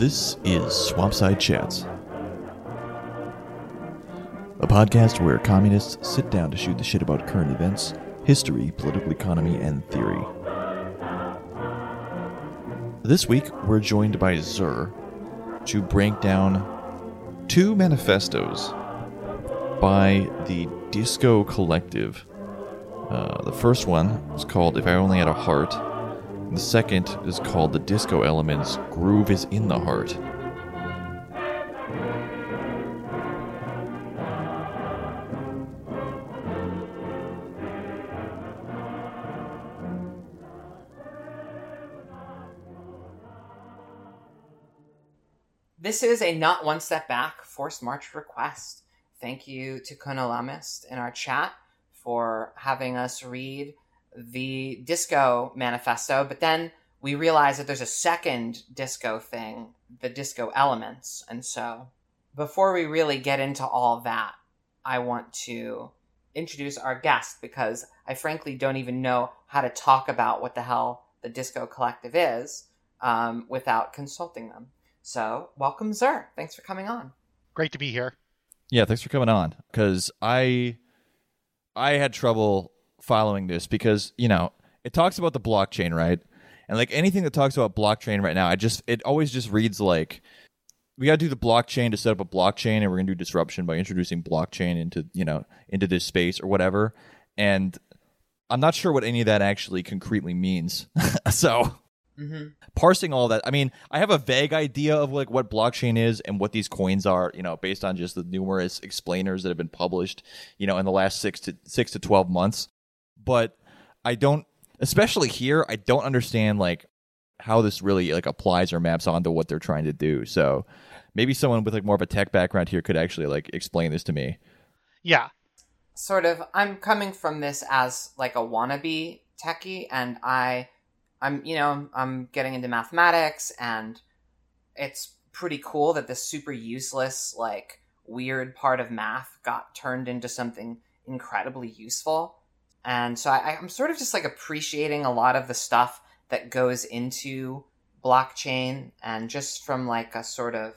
This is Swampside Chats, a podcast where communists sit down to shoot the shit about current events, history, political economy, and theory. This week, we're joined by Zur to break down two manifestos by the Disco Collective. Uh, the first one is called If I Only Had a Heart. The second is called The Disco Elements Groove is in the Heart. This is a not one step back forced march request. Thank you to Konolamist in our chat for having us read the disco manifesto, but then we realize that there's a second disco thing, the disco elements. And so before we really get into all that, I want to introduce our guest because I frankly don't even know how to talk about what the hell the disco collective is um, without consulting them. So welcome, Zur. Thanks for coming on. Great to be here. Yeah, thanks for coming on. Because I, I had trouble following this because you know it talks about the blockchain, right? And like anything that talks about blockchain right now, I just it always just reads like we got to do the blockchain to set up a blockchain, and we're gonna do disruption by introducing blockchain into you know into this space or whatever. And I'm not sure what any of that actually concretely means. so Mm-hmm. parsing all that i mean i have a vague idea of like what blockchain is and what these coins are you know based on just the numerous explainers that have been published you know in the last six to six to 12 months but i don't especially here i don't understand like how this really like applies or maps onto what they're trying to do. So maybe someone with like more of a tech background here could actually like explain this to me. Yeah. sort of. I'm coming from this as like a wannabe techie and i i'm you know i'm getting into mathematics and it's pretty cool that this super useless like weird part of math got turned into something incredibly useful and so I, i'm sort of just like appreciating a lot of the stuff that goes into blockchain and just from like a sort of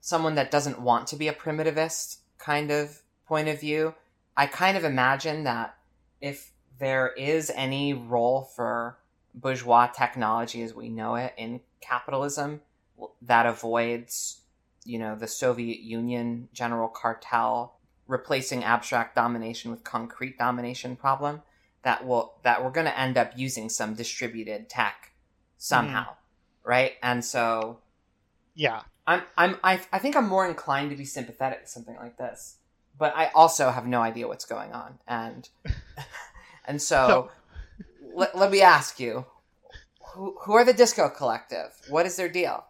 someone that doesn't want to be a primitivist kind of point of view I kind of imagine that if there is any role for bourgeois technology as we know it in capitalism that avoids, you know, the Soviet Union general cartel replacing abstract domination with concrete domination problem, that will that we're going to end up using some distributed tech somehow, mm-hmm. right? And so Yeah. I'm I'm I, I think I'm more inclined to be sympathetic to something like this, but I also have no idea what's going on, and and so, let, let me ask you, who who are the Disco Collective? What is their deal?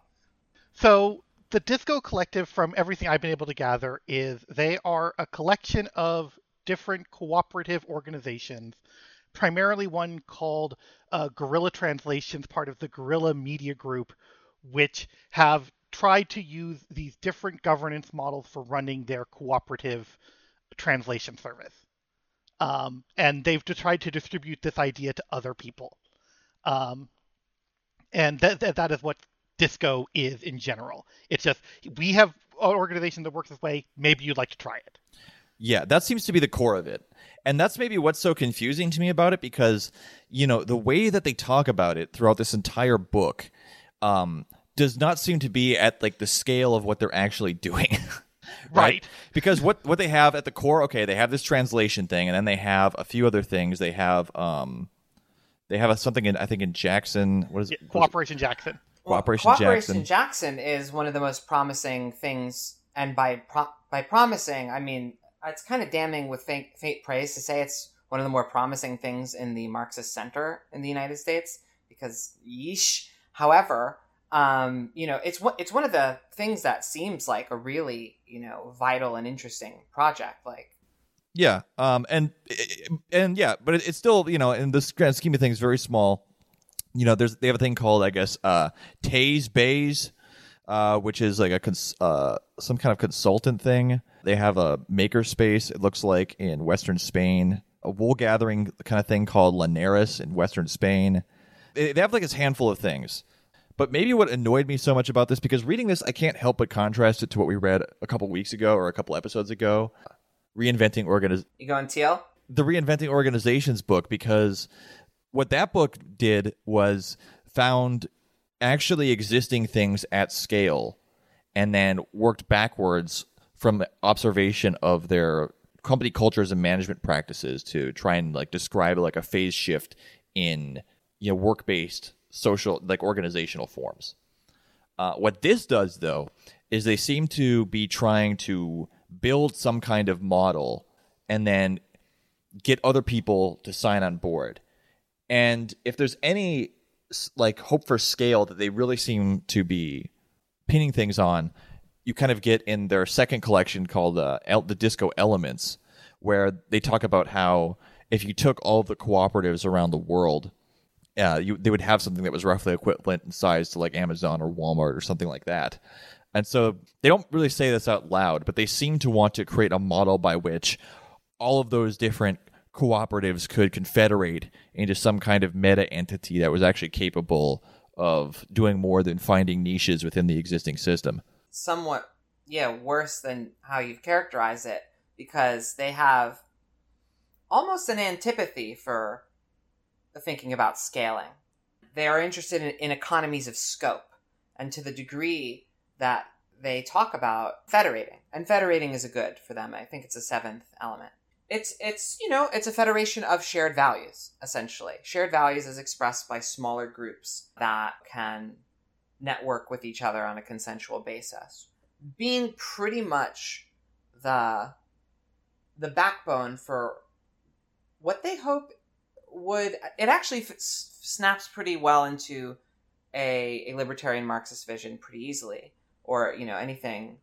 So the Disco Collective, from everything I've been able to gather, is they are a collection of different cooperative organizations, primarily one called uh, Translations, part of the Guerrilla Media Group, which have tried to use these different governance models for running their cooperative translation service. Um, and they've tried to distribute this idea to other people. Um, and that is what disco is in general. It's just we have an organization that works this way. Maybe you'd like to try it. Yeah, that seems to be the core of it. And that's maybe what's so confusing to me about it because, you know, the way that they talk about it throughout this entire book um, does not seem to be at like the scale of what they're actually doing. Right. Because what what they have at the core, okay, they have this translation thing, and then they have a few other things. They have um, they have a, something in I think in Jackson. What is Yeah, it? Cooperation Jackson. Cooperation Cooperation Jackson. Jackson is one of the most promising things, and by pro- by promising, I mean it's kind of damning with faint, faint praise to say it's one of the more promising things in the Marxist Center in the United States because yeesh. However, um, you know, it's one it's one of the things that seems like a really you know vital and interesting project. Like, Yeah, um, and and yeah, but it's still you know in this grand scheme of things very small. You know, there's they have a thing called I guess uh, Taze Bays, uh, which is like a cons- uh, some kind of consultant thing. They have a makerspace. It looks like in Western Spain, a wool gathering kind of thing called Linares in Western Spain. They, they have like this handful of things, But maybe what annoyed me so much about this, because reading this, I can't help but contrast it to what we read a couple weeks ago or a couple episodes ago, reinventing organiz- You going TL? the reinventing organizations book, because what that book did was found actually existing things at scale, and then worked backwards from observation of their company cultures and management practices to try and like describe like a phase shift in you know work based social like organizational forms. Uh, what this does though is they seem to be trying to build some kind of model and then get other people to sign on board. And if there's any like hope for scale that they really seem to be pinning things on, you kind of get in their second collection called uh, El- the Disco Elements, where they talk about how if you took all the cooperatives around the world, uh, you, they would have something that was roughly equivalent in size to like Amazon or Walmart or something like that. And so they don't really say this out loud, but they seem to want to create a model by which all of those different cooperatives could confederate into some kind of meta entity that was actually capable of doing more than finding niches within the existing system. somewhat yeah worse than how you've characterized it because they have almost an antipathy for thinking about scaling. They are interested in, in economies of scope and to the degree that they talk about federating and federating is a good for them. I think it's a seventh element it's it's you know it's a federation of shared values essentially. Shared values is expressed by smaller groups that can network with each other on a consensual basis. Being pretty much the the backbone for what they hope would it actually f- snaps pretty well into a, a libertarian marxist vision pretty easily or you know anything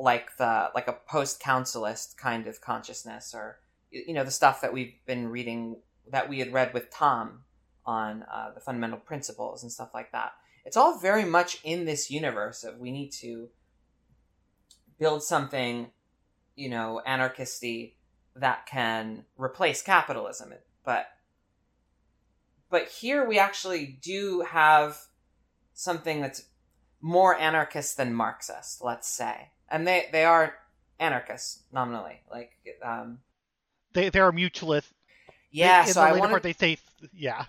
like the like a post councilist kind of consciousness or you know the stuff that we've been reading that we had read with tom on uh, the fundamental principles and stuff like that. It's all very much in this universe of we need to build something you know anarchisty that can replace capitalism. But but here we actually do have something that's more anarchist than marxist let's say and they they are anarchists nominally like um They they are mutualists. yeah In so the i wanted part, they say yeah.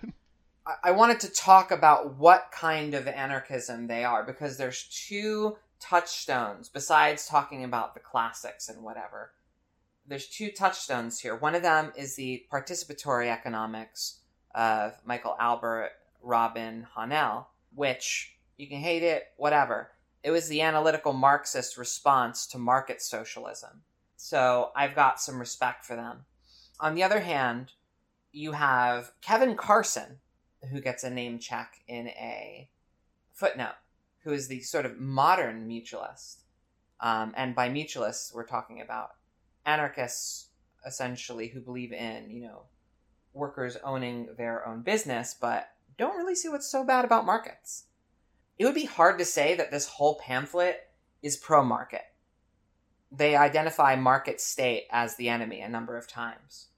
I- I wanted to talk about what kind of anarchism they are because there's two touchstones besides talking about the classics and whatever. There's two touchstones here. One of them is the participatory economics of Michael Albert, Robin Hahnel, which you can hate it, whatever. It was the analytical Marxist response to market socialism. So I've got some respect for them. On the other hand, you have Kevin Carson, who gets a name check in a footnote, who is the sort of modern mutualist. Um, and by mutualists, we're talking about anarchists, essentially, who believe in, you know, workers owning their own business, but don't really see what's so bad about markets. It would be hard to say that this whole pamphlet is pro market. They identify market state as the enemy a number of times.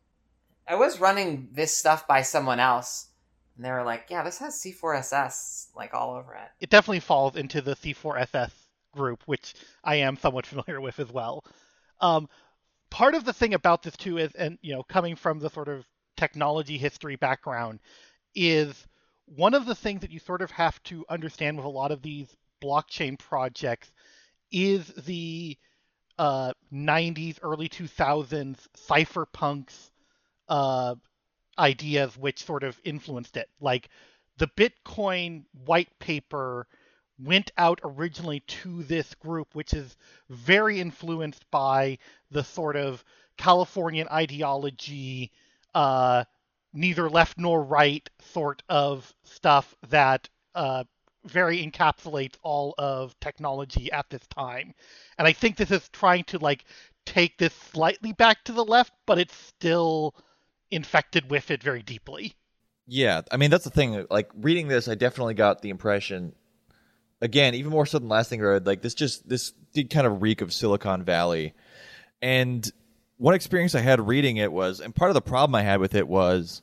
I was running this stuff by someone else, and they were like, "Yeah, this has C4SS like all over it." It definitely falls into the C4SS group, which I am somewhat familiar with as well. Um, part of the thing about this too is, and you know, coming from the sort of technology history background, is one of the things that you sort of have to understand with a lot of these blockchain projects is the uh, 90s, early 2000s cypherpunks uh, ideas which sort of influenced it. Like the Bitcoin white paper went out originally to this group, which is very influenced by the sort of Californian ideology, uh, neither left nor right sort of stuff that uh, very encapsulates all of technology at this time. And I think this is trying to like take this slightly back to the left, but it's still infected with it very deeply. Yeah, I mean that's the thing. Like reading this, I definitely got the impression. Again, even more so than last thing I read, like this just this did kind of reek of Silicon Valley. And one experience I had reading it was, and part of the problem I had with it was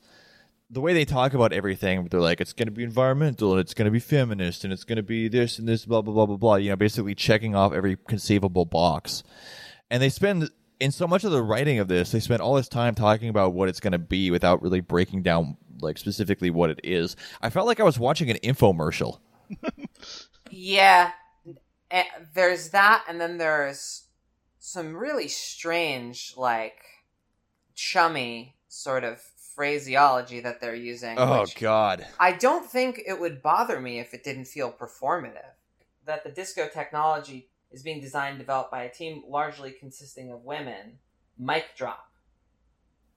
the way they talk about everything, they're like, it's going to be environmental and it's going to be feminist and it's going to be this and this, blah, blah, blah, blah, blah. You know, basically checking off every conceivable box. And they spend, in so much of the writing of this, they spend all this time talking about what it's going to be without really breaking down, like, specifically what it is. I felt like I was watching an infomercial. Yeah, eh, there's that, and then there's some really strange, like, chummy sort of phraseology that they're using. Oh, God. I don't think it would bother me if it didn't feel performative. That the disco technology is being designed and developed by a team largely consisting of women. Mic drop.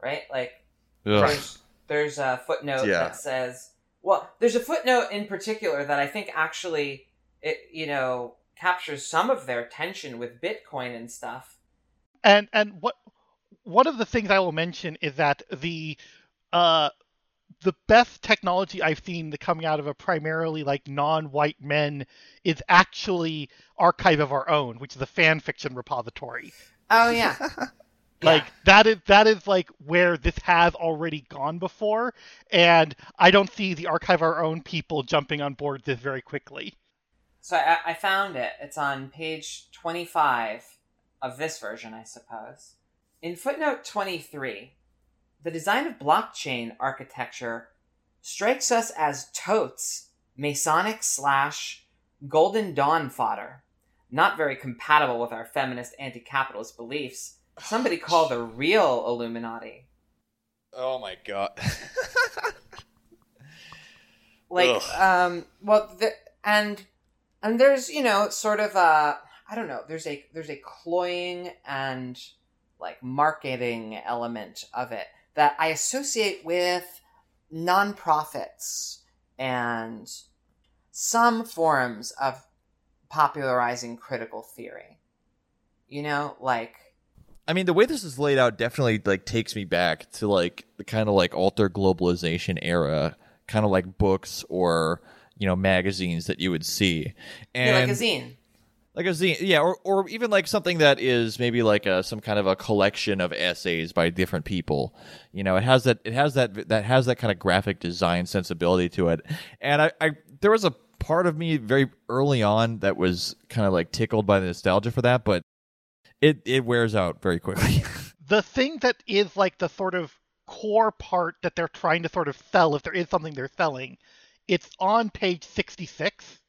Right? Like, Ugh. there's, there's a footnote Yeah. that says, well, there's a footnote in particular that I think actually, it you know, captures some of their tension with Bitcoin and stuff. And and what one of the things I will mention is that the uh the best technology I've seen that coming out of a primarily like non-white men is actually Archive of Our Own, which is a fan fiction repository. Oh yeah, Like Yeah. that is that is like where this has already gone before, and I don't see the Archive of Our Own people jumping on board this very quickly. So I, I found it. It's on page 25 of this version, I suppose. In footnote 23, the design of blockchain architecture strikes us as totes, Masonic slash Golden Dawn fodder. Not very compatible with our feminist anti capitalist beliefs. Somebody call the real Illuminati. Oh, my God. like Ugh. um well the, and and there's you know sort of a i don't know there's a there's a cloying and like marketing element of it that i associate with nonprofits and some forms of popularizing critical theory. You know like I mean, the way this is laid out definitely like takes me back to like the kind of like alter globalization era, kind of like books or you know magazines that you would see, and yeah, like a zine like a zine, yeah, or or even like something that is maybe like a some kind of a collection of essays by different people. You know, it has that it has that that has that kind of graphic design sensibility to it, and I, I there was a part of me very early on that was kind of like tickled by the nostalgia for that, but it it wears out very quickly. the thing that is like the sort of core part that they're trying to sort of sell, if there is something they're selling, it's on page 66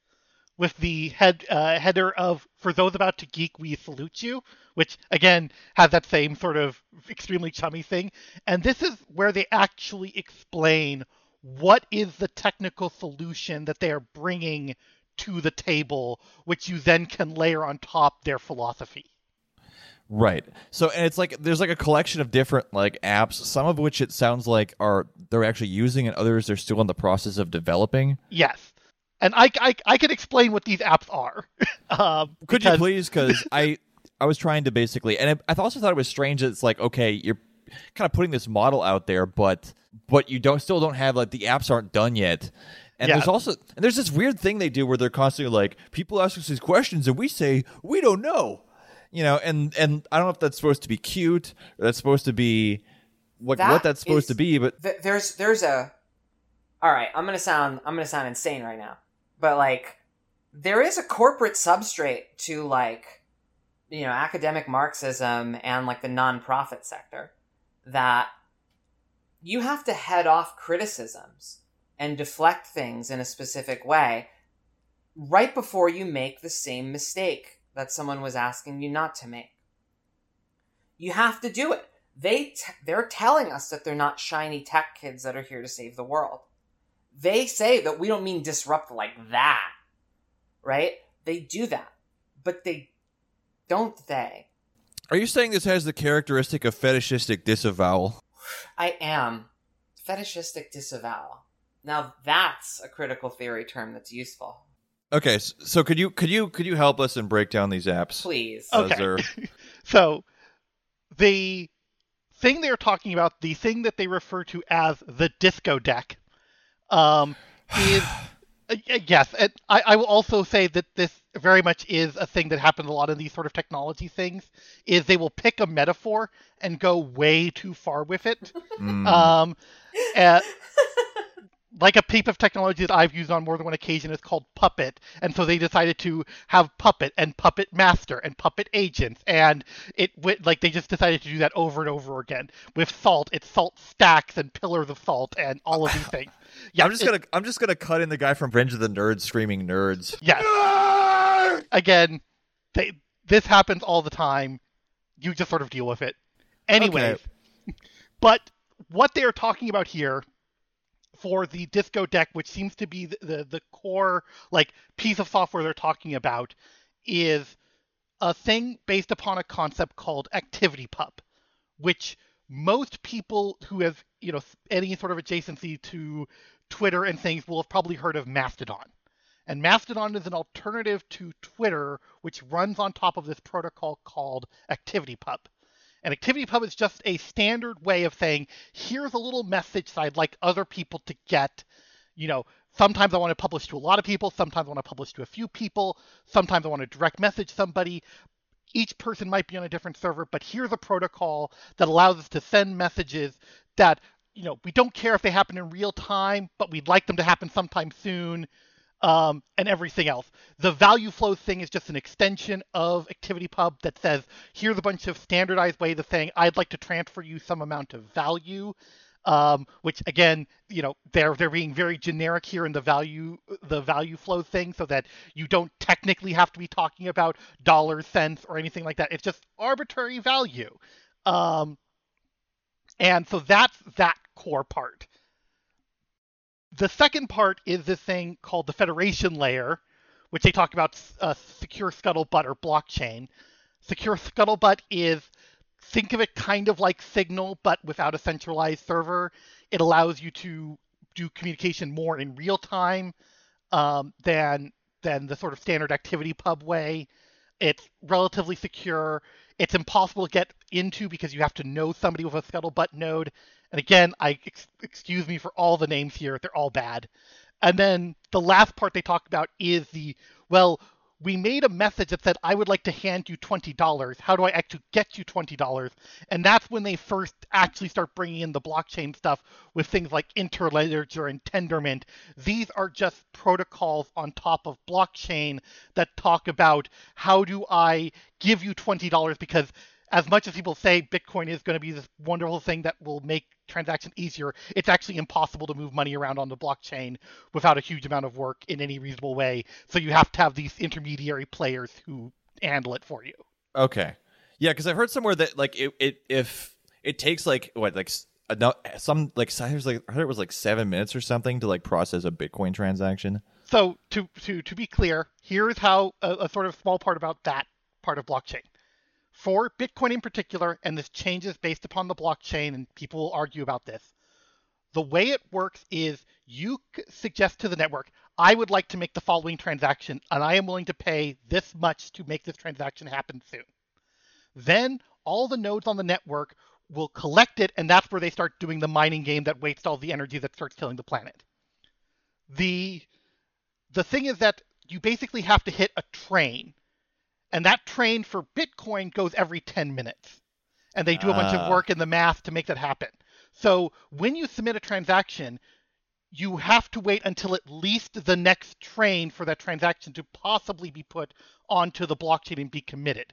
with the head uh, header of "For those about to geek, we salute you," which again has that same sort of extremely chummy thing. And this is where they actually explain what is the technical solution that they are bringing to the table, which you then can layer on top their philosophy. Right. So and it's like there's like a collection of different like apps, some of which it sounds like are they're actually using and others they're still in the process of developing. Yes. And I, I, I can explain what these apps are. um, Could you please cuz I I was trying to basically and I, I also thought it was strange that it's like okay, you're kind of putting this model out there but but you don't still don't have like the apps aren't done yet. And Yeah. there's also and there's this weird thing they do where they're constantly like people ask us these questions and we say we don't know. You know, and and I don't know if that's supposed to be cute or that's supposed to be what That what that's supposed is- to be, but Th- there's there's a all right i'm gonna sound i'm gonna sound insane right now but like there is a corporate substrate to like you know academic marxism and like the nonprofit sector that you have to head off criticisms and deflect things in a specific way right before you make the same mistake that someone was asking you not to make you have to do it they t- they're telling us that they're not shiny tech kids that are here to save the world. They say that we don't mean disrupt like that, right? They do that, but they don't. They. Are you saying this has the characteristic of fetishistic disavowal? I am fetishistic disavowal. Now that's a critical theory term that's useful. Okay, so could you could you could you help us and break down these apps? Please. Okay. they're- So, the thing they're talking about, the thing that they refer to as the disco deck, um, is Uh, yes, and I, I, will also say that this very much is a thing that happens a lot in these sort of technology things. Is they will pick a metaphor and go way too far with it. Mm. Um, uh, like a piece of technology that I've used on more than one occasion is called Puppet, and so they decided to have Puppet and Puppet Master and Puppet Agents, and it went like they just decided to do that over and over again with Salt. It's Salt stacks and pillars of salt and all of these things. Yeah, I'm just it, gonna I'm just gonna cut in the guy from Revenge of the Nerds screaming nerds. Yes. Again, they, this happens all the time. You just sort of deal with it. Anyways, okay. but what they are talking about here for the disco deck which seems to be the, the, the core like piece of software they're talking about is a thing based upon a concept called Activity ActivityPub which most people who have you know any sort of adjacency to twitter and things will have probably heard of mastodon. And mastodon is an alternative to twitter which runs on top of this protocol called ActivityPub an activity pub is just a standard way of saying, here's a little message that I'd like other people to get. You know, sometimes I want to publish to a lot of people, sometimes I want to publish to a few people, sometimes I want to direct message somebody. Each person might be on a different server, but here's a protocol that allows us to send messages that, you know, we don't care if they happen in real time, but we'd like them to happen sometime soon um, and everything else. The value flow thing is just an extension of ActivityPub that says, here's a bunch of standardized ways of saying, I'd like to transfer you some amount of value. Um, which again, you know, they're they're being very generic here in the value the value flow thing, so that you don't technically have to be talking about dollars, cents, or anything like that. It's just arbitrary value, um, and so that's that core part. The second part is this thing called the federation layer, which they talk about uh, secure scuttlebutt or blockchain. Secure scuttlebutt is think of it kind of like Signal, but without a centralized server. It allows you to do communication more in real time um, than than the sort of standard ActivityPub way. It's relatively secure. It's impossible to get into because you have to know somebody with a scuttlebutt node, and again, I ex- excuse me for all the names here; they're all bad. And then the last part they talk about is the well, we made a message that said I would like to hand you twenty dollars. How do I actually get you twenty dollars? And that's when they first actually start bringing in the blockchain stuff with things like interledger and Tendermint. These are just protocols on top of blockchain that talk about how do I give you twenty dollars because as much as people say Bitcoin is going to be this wonderful thing that will make transaction easier, it's actually impossible to move money around on the blockchain without a huge amount of work in any reasonable way. So you have to have these intermediary players who handle it for you. Okay. Yeah, because I've heard somewhere that like it, it if it takes like what like some like I was like I heard it was like seven minutes or something to like process a Bitcoin transaction. So to to to be clear, here's how a, a sort of small part about that part of blockchain for Bitcoin in particular, and this changes based upon the blockchain, and people will argue about this. The way it works is you suggest to the network, I would like to make the following transaction, and I am willing to pay this much to make this transaction happen soon. Then all the nodes on the network will collect it, and that's where they start doing the mining game that wastes all the energy that starts killing the planet. The the thing is that you basically have to hit a train and that train for Bitcoin goes every 10 minutes. And they do a bunch of ah. work in the math to make that happen. So when you submit a transaction, you have to wait until at least the next train for that transaction to possibly be put onto the blockchain and be committed.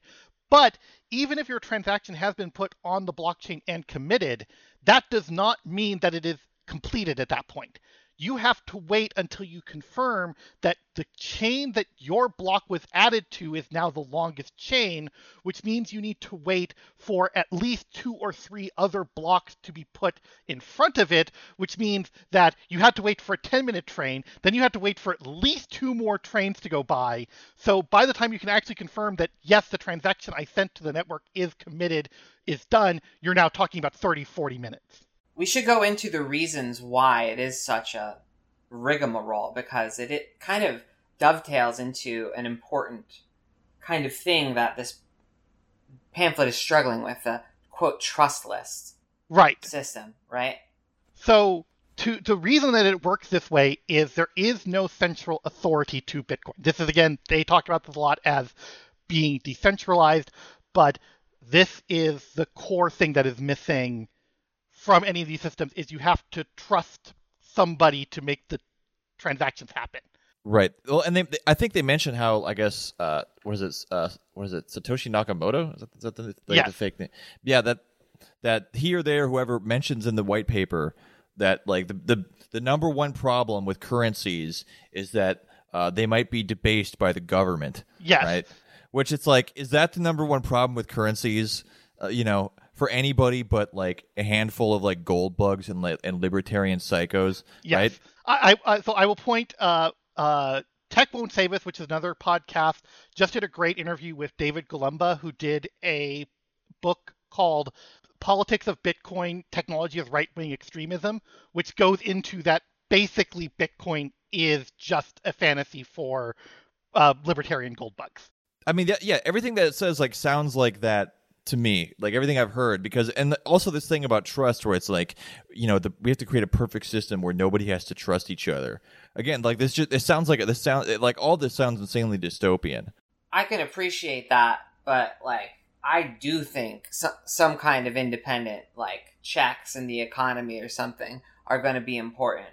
But even if your transaction has been put on the blockchain and committed, that does not mean that it is completed at that point you have to wait until you confirm that the chain that your block was added to is now the longest chain, which means you need to wait for at least two or three other blocks to be put in front of it, which means that you had to wait for a 10 minute train, then you had to wait for at least two more trains to go by. So by the time you can actually confirm that, yes, the transaction I sent to the network is committed, is done, you're now talking about 30, 40 minutes we should go into the reasons why it is such a rigmarole because it, it kind of dovetails into an important kind of thing that this pamphlet is struggling with the quote trust list right system right so to the reason that it works this way is there is no central authority to Bitcoin. This is again, they talk about this a lot as being decentralized, but this is the core thing that is missing from any of these systems is you have to trust somebody to make the transactions happen. Right. Well, and they, they I think they mentioned how I guess uh, what is it? Uh, what is it? Satoshi Nakamoto? Is that, is that the, the, yes. the fake name? Yeah. That that he or there, whoever mentions in the white paper that like the the, the number one problem with currencies is that uh, they might be debased by the government. Yes. Right. Which it's like, is that the number one problem with currencies? Uh, you know, for anybody but like a handful of like gold bugs and and libertarian psychos, yes. right? I, I so I will point. Uh, uh, Tech Won't Save Us, which is another podcast, just did a great interview with David Golumbia, who did a book called Politics of Bitcoin Technology of Right Wing Extremism, which goes into that basically Bitcoin is just a fantasy for uh, libertarian gold bugs. I mean, yeah, everything that it says like sounds like that to me, like everything I've heard. Because and also this thing about trust, where it's like, you know, the, we have to create a perfect system where nobody has to trust each other. Again, like this, just it sounds like this sound like all this sounds insanely dystopian. I can appreciate that, but like I do think so, some kind of independent like checks in the economy or something are going to be important.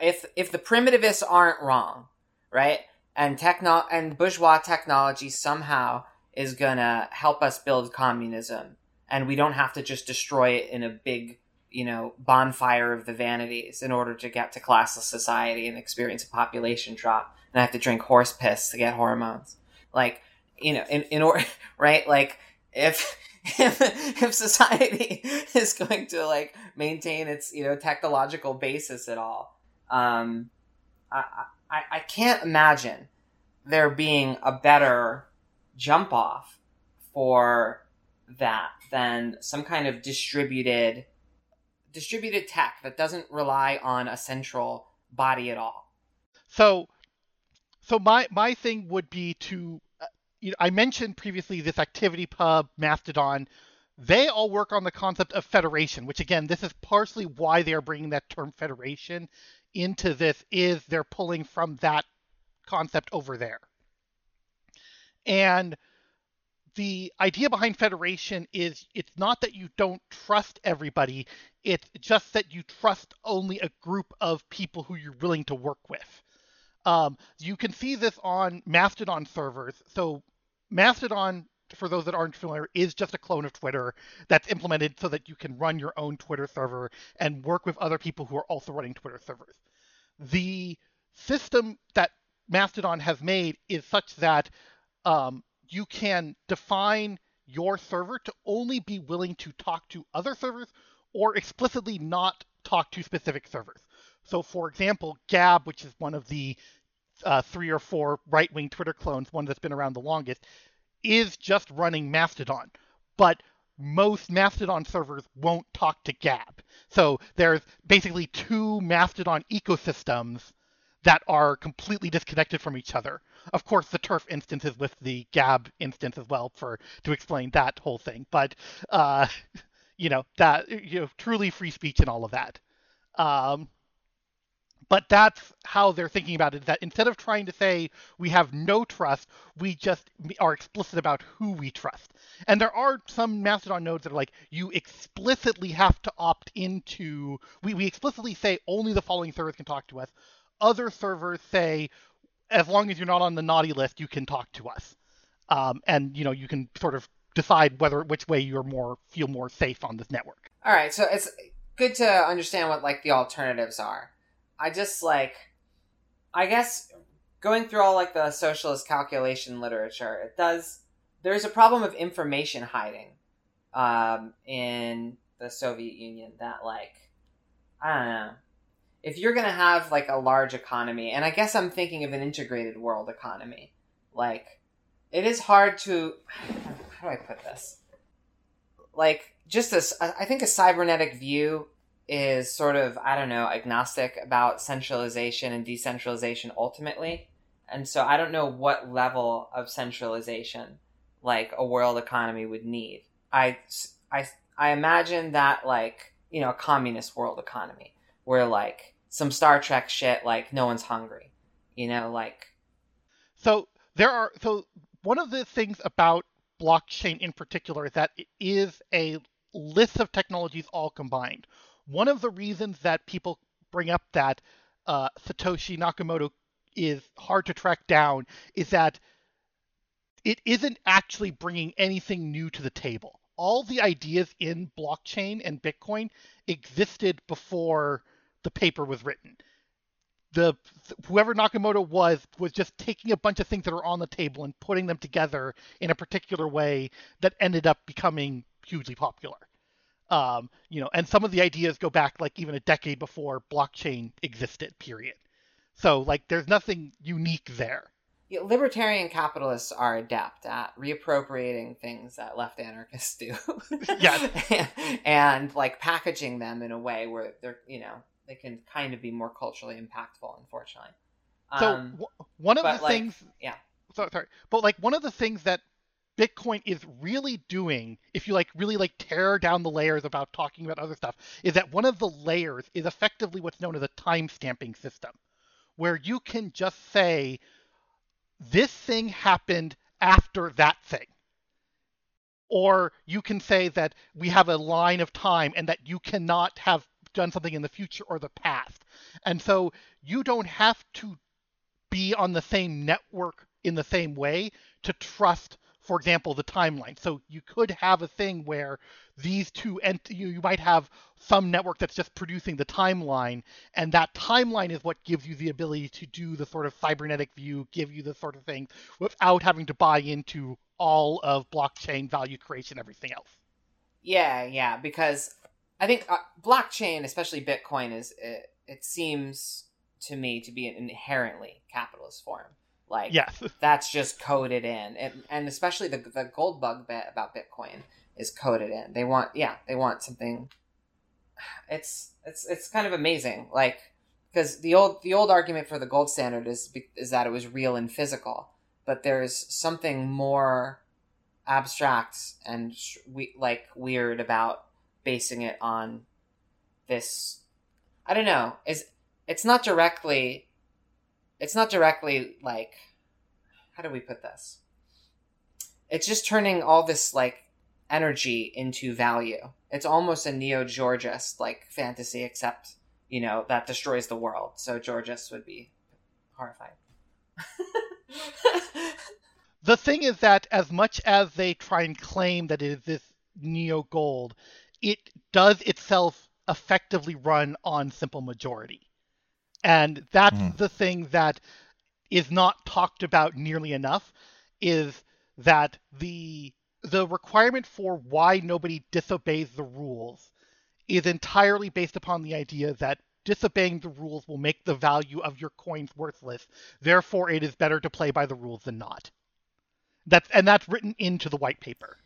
If if the primitivists aren't wrong, right? And techno and bourgeois technology somehow is going to help us build communism and we don't have to just destroy it in a big, you know, bonfire of the vanities in order to get to classless society and experience a population drop and I have to drink horse piss to get hormones. Like, you know, in in order right? Like if if, society is going to like maintain its you know technological basis at all um I, I i can't imagine there being a better jump off for that than some kind of distributed distributed tech that doesn't rely on a central body at all so so my my thing would be to uh, you know, I mentioned previously this ActivityPub, Mastodon. They all work on the concept of federation, which again, this is partially why they are bringing that term federation into this. Is they're pulling from that concept over there, and the idea behind federation is it's not that you don't trust everybody it's just that you trust only a group of people who you're willing to work with um, you can see this on mastodon servers so Mastodon, for those that aren't familiar, is just a clone of Twitter that's implemented so that you can run your own Twitter server and work with other people who are also running Twitter servers. The system that Mastodon has made is such that um, you can define your server to only be willing to talk to other servers or explicitly not talk to specific servers. So, for example, Gab, which is one of the uh, three or four right wing Twitter clones, one that's been around the longest, is just running Mastodon. But most Mastodon servers won't talk to Gab. So there's basically two Mastodon ecosystems that are completely disconnected from each other. Of course, the turf instance is with the Gab instance as well for to explain that whole thing. But uh, you know that you know truly free speech and all of that. Um, but that's how they're thinking about it that instead of trying to say we have no trust we just are explicit about who we trust and there are some mastodon nodes that are like you explicitly have to opt into we, we explicitly say only the following servers can talk to us other servers say as long as you're not on the naughty list you can talk to us um, and you know you can sort of decide whether which way you're more feel more safe on this network all right so it's good to understand what like the alternatives are I just like, I guess going through all like the socialist calculation literature, it does. There's a problem of information hiding um, in the Soviet Union that like, I don't know. If you're gonna have like a large economy, and I guess I'm thinking of an integrated world economy, like it is hard to. How do I put this? Like just this, I think a cybernetic view is sort of, I don't know, agnostic about centralization and decentralization ultimately. And so I don't know what level of centralization like a world economy would need. I, I, I imagine that like, you know, a communist world economy. where like some Star Trek shit, like no one's hungry, you know, like. So there are so one of the things about blockchain in particular is that it is a list of technologies all combined. One of the reasons that people bring up that uh, Satoshi Nakamoto is hard to track down is that it isn't actually bringing anything new to the table. All the ideas in blockchain and Bitcoin existed before the paper was written. The whoever Nakamoto was was just taking a bunch of things that are on the table and putting them together in a particular way that ended up becoming hugely popular. Um, you know, and some of the ideas go back like even a decade before blockchain existed. Period. So like, there's nothing unique there libertarian capitalists are adept at reappropriating things that left anarchists do. yeah. and, and, like packaging them in a way where they're, you know, they can kind of be more culturally impactful, unfortunately. So um, w- one of the like, things, yeah. So, sorry, but like one of the things that Bitcoin is really doing, if you like really like tear down the layers about talking about other stuff, is that one of the layers is effectively what's known as a time stamping system, where you can just say this thing happened after that thing. Or you can say that we have a line of time and that you cannot have done something in the future or the past. And so you don't have to be on the same network in the same way to trust for example, the timeline. So you could have a thing where these two ent- you, you might have some network that's just producing the timeline, and that timeline is what gives you the ability to do the sort of cybernetic view, give you the sort of thing without having to buy into all of blockchain value creation, everything else. Yeah, yeah, because I think uh, blockchain, especially Bitcoin, is it, it seems to me to be an inherently capitalist form. Like yes. that's just coded in, and, and especially the the gold bug bit about Bitcoin is coded in. They want yeah, they want something. It's it's it's kind of amazing, like because the old the old argument for the gold standard is is that it was real and physical, but there's something more abstract and we like weird about basing it on this. I don't know. Is it's not directly it's not directly like how do we put this? It's just turning all this like energy into value. It's almost a neo Georgist like fantasy, except you know that destroys the world. So Georgist would be horrified. the thing is that as much as they try and claim that it is this neo gold, it does itself effectively run on simple majority. And that's mm. the thing that is not talked about nearly enough is that the the requirement for why nobody disobeys the rules is entirely based upon the idea that disobeying the rules will make the value of your coins worthless. Therefore, it is better to play by the rules than not. That's and that's written into the white paper.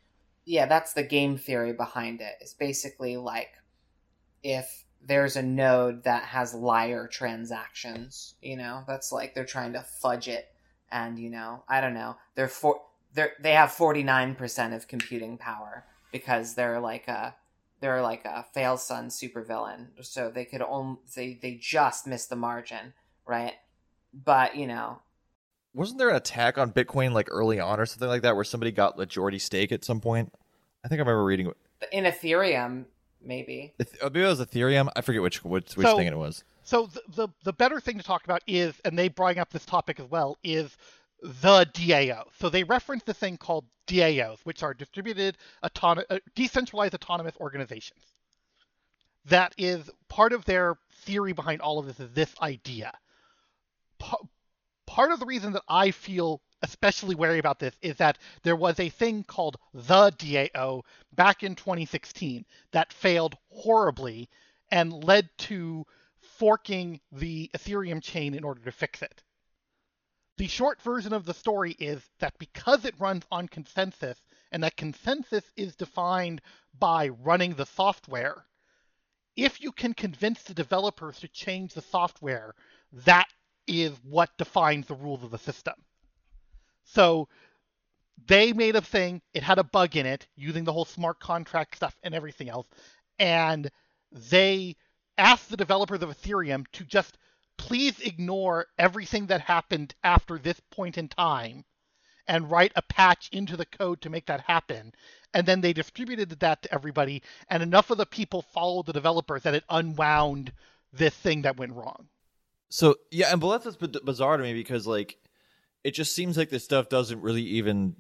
Yeah, that's the game theory behind it. It's basically like if there's a node that has liar transactions. You know, that's like they're trying to fudge it, and you know, I don't know. They're for they're they have forty nine percent of computing power because they're like a they're like a fail son supervillain, so they could only they they just missed the margin, right? But you know, wasn't there an attack on Bitcoin like early on or something like that where somebody got majority stake at some point? I think I remember reading in Ethereum maybe. Oh, maybe it was Ethereum. I forget which which, which so, thing it was. So the, the the better thing to talk about is, and they bring up this topic as well, is the DAO. So they reference the thing called DAOs, which are distributed autonomous, uh, decentralized autonomous organizations. That is part of their theory behind all of this is this idea. P- part of the reason that I feel especially wary about this is that there was a thing called the DAO back in 2016 that failed horribly and led to forking the Ethereum chain in order to fix it. The short version of the story is that because it runs on consensus, and that consensus is defined by running the software, if you can convince the developers to change the software, that is what defines the rules of the system. So they made a thing, it had a bug in it using the whole smart contract stuff and everything else. And they asked the developers of Ethereum to just please ignore everything that happened after this point in time and write a patch into the code to make that happen. And then they distributed that to everybody, and enough of the people followed the developers that it unwound this thing that went wrong. So yeah, and but that's bizarre to me because like it just seems like this stuff doesn't really even.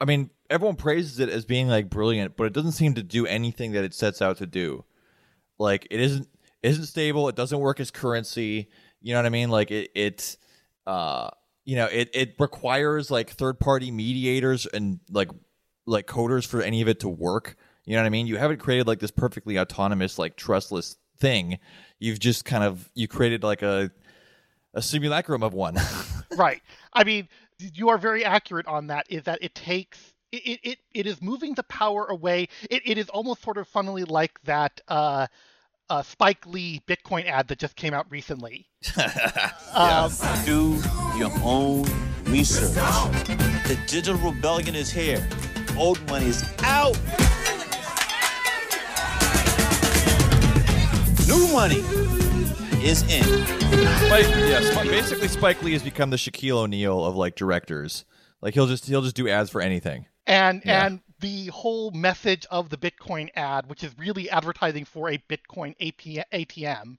I mean, everyone praises it as being like brilliant, but it doesn't seem to do anything that it sets out to do. Like it isn't isn't stable. It doesn't work as currency. You know what I mean? Like it it uh you know it it requires like third party mediators and like like coders for any of it to work. You know what I mean? You haven't created like this perfectly autonomous like trustless thing. You've just kind of you created like a a simulacrum of one. right. I mean, you are very accurate on that. Is that it takes it it, it is moving the power away. It, it is almost sort of funnily like that uh, uh, Spike Lee Bitcoin ad that just came out recently. um, Do your own research. The digital rebellion is here. Old money is out. New money is in. Spike, yeah, basically Spike Lee has become the Shaquille O'Neal of like directors. Like he'll just he'll just do ads for anything. And yeah. and the whole message of the Bitcoin ad, which is really advertising for a Bitcoin ATM,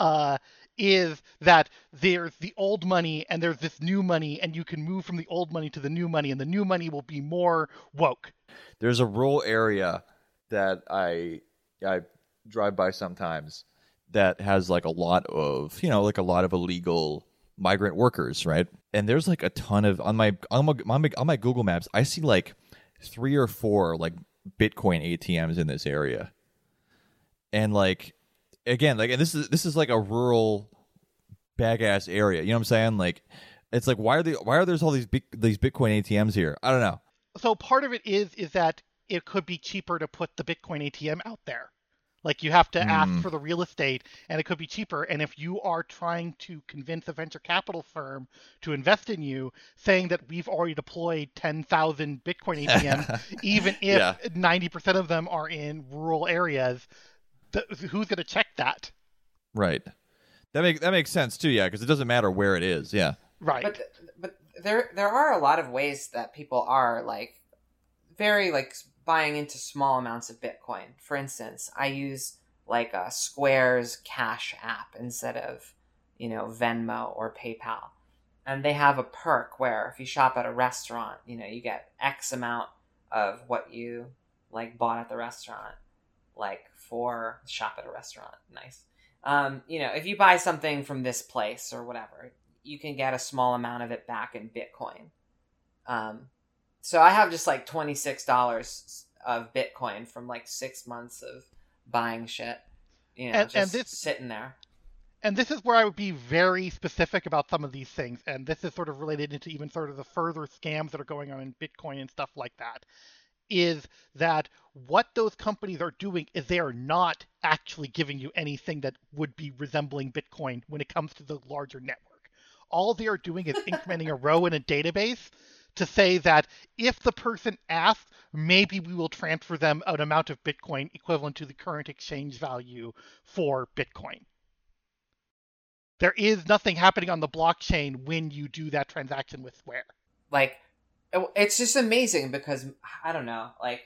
uh, is that there's the old money and there's this new money, and you can move from the old money to the new money, and the new money will be more woke. There's a rural area that I I drive by sometimes that has like a lot of you know like a lot of illegal migrant workers, right? And there's like a ton of on my on my on my Google Maps, I see like three or four like Bitcoin ATMs in this area, and like again, like and this is this is like a rural bag ass area. You know what I'm saying? Like it's like why are they why are there's all these big, these Bitcoin ATMs here? I don't know. So part of it is is that it could be cheaper to put the Bitcoin ATM out there. Like you have to mm. ask for the real estate and it could be cheaper. And if you are trying to convince a venture capital firm to invest in you, saying that we've already deployed 10,000 Bitcoin ATMs, even if yeah. 90% of them are in rural areas, th- who's going to check that? Right. That makes that makes sense too, yeah, because it doesn't matter where it is, yeah. Right. But but there there are a lot of ways that people are like very like buying into small amounts of Bitcoin. For instance, I use like a Square's Cash app instead of, you know, Venmo or PayPal. And they have a perk where if you shop at a restaurant, you know, you get X amount of what you like bought at the restaurant, like for shop at a restaurant. Nice. Um, you know, if you buy something from this place or whatever, you can get a small amount of it back in Bitcoin. Um, so I have just like twenty six dollars of Bitcoin from like six months of buying shit. You know, and, just and this, sitting there. And this is where I would be very specific about some of these things, and this is sort of related into even sort of the further scams that are going on in Bitcoin and stuff like that. Is that what those companies are doing is they are not actually giving you anything that would be resembling Bitcoin when it comes to the larger network. All they are doing is incrementing a row in a database to say that if the person asks, maybe we will transfer them an amount of Bitcoin equivalent to the current exchange value for Bitcoin. There is nothing happening on the blockchain when you do that transaction with Square. Like, it's just amazing because I don't know. Like,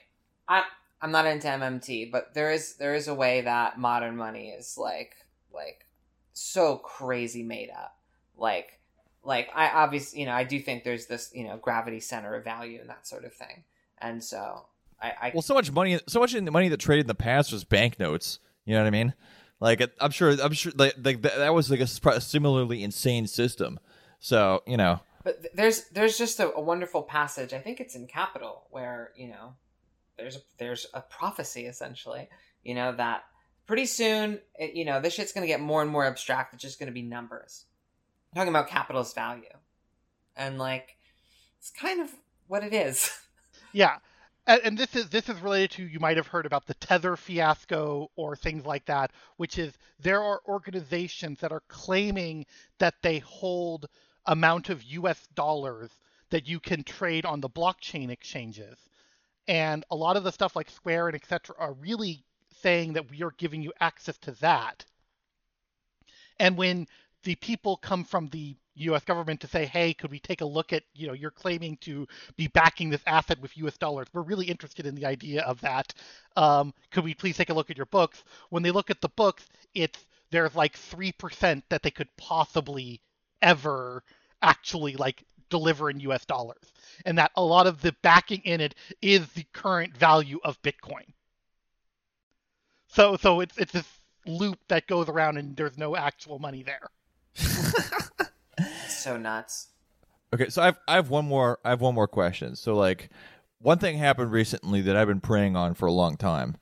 I I'm not into MMT, but there is there is a way that modern money is like like so crazy made up. Like like I obviously you know I do think there's this you know gravity center of value and that sort of thing, and so I, I well so much money so much in the money that traded in the past was banknotes. You know what I mean? Like I'm sure I'm sure like, like that was like a similarly insane system. So you know. But there's there's just a, a wonderful passage. I think it's in Capital where you know there's there's a prophecy essentially. You know that pretty soon it, you know this shit's gonna get more and more abstract. It's just gonna be numbers talking about capitalist value. And like it's kind of what it is. Yeah. And, this is this is related to you might have heard about the tether fiasco or things like that, which is there are organizations that are claiming that they hold amount of US dollars that you can trade on the blockchain exchanges. And a lot of the stuff like Square and etc. are really saying that we are giving you access to that. And when the people come from the U.S. government to say, "Hey, could we take a look at you know you're claiming to be backing this asset with U.S. dollars? We're really interested in the idea of that. Um, could we please take a look at your books?" When they look at the books, it's there's like three percent that they could possibly ever actually like deliver in US dollars. And that a lot of the backing in it is the current value of Bitcoin. So so it's it's this loop that goes around and there's no actual money there. So nuts. Okay, so I've I have one more I have one more question. So like one thing happened recently that I've been preying on for a long time.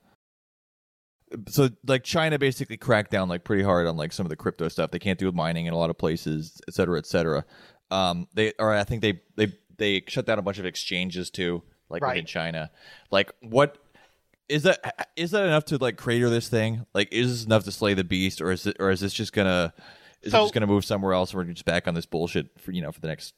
So like China basically cracked down like pretty hard on like some of the crypto stuff. They can't do mining in a lot of places, et cetera, et cetera. Um, they or I think they they they shut down a bunch of exchanges too, like Right. within China. Like what is that is that enough to like crater this thing? Like is this enough to slay the beast, or is it or is this just gonna is So- it just gonna move somewhere else, and we're just back on this bullshit for you know for the next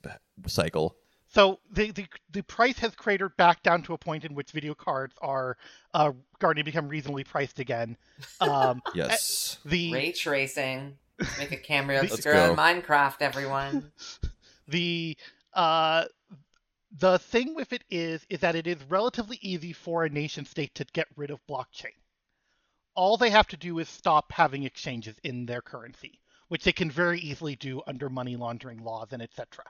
cycle? So the, the the price has cratered back down to a point in which video cards are uh, starting to become reasonably priced again. Um, Yes. the Ray tracing. Make a camera Let's in go. Minecraft, everyone. the uh the thing with it is is that it is relatively easy for a nation state to get rid of blockchain all they have to do is stop having exchanges in their currency which they can very easily do under money laundering laws and etc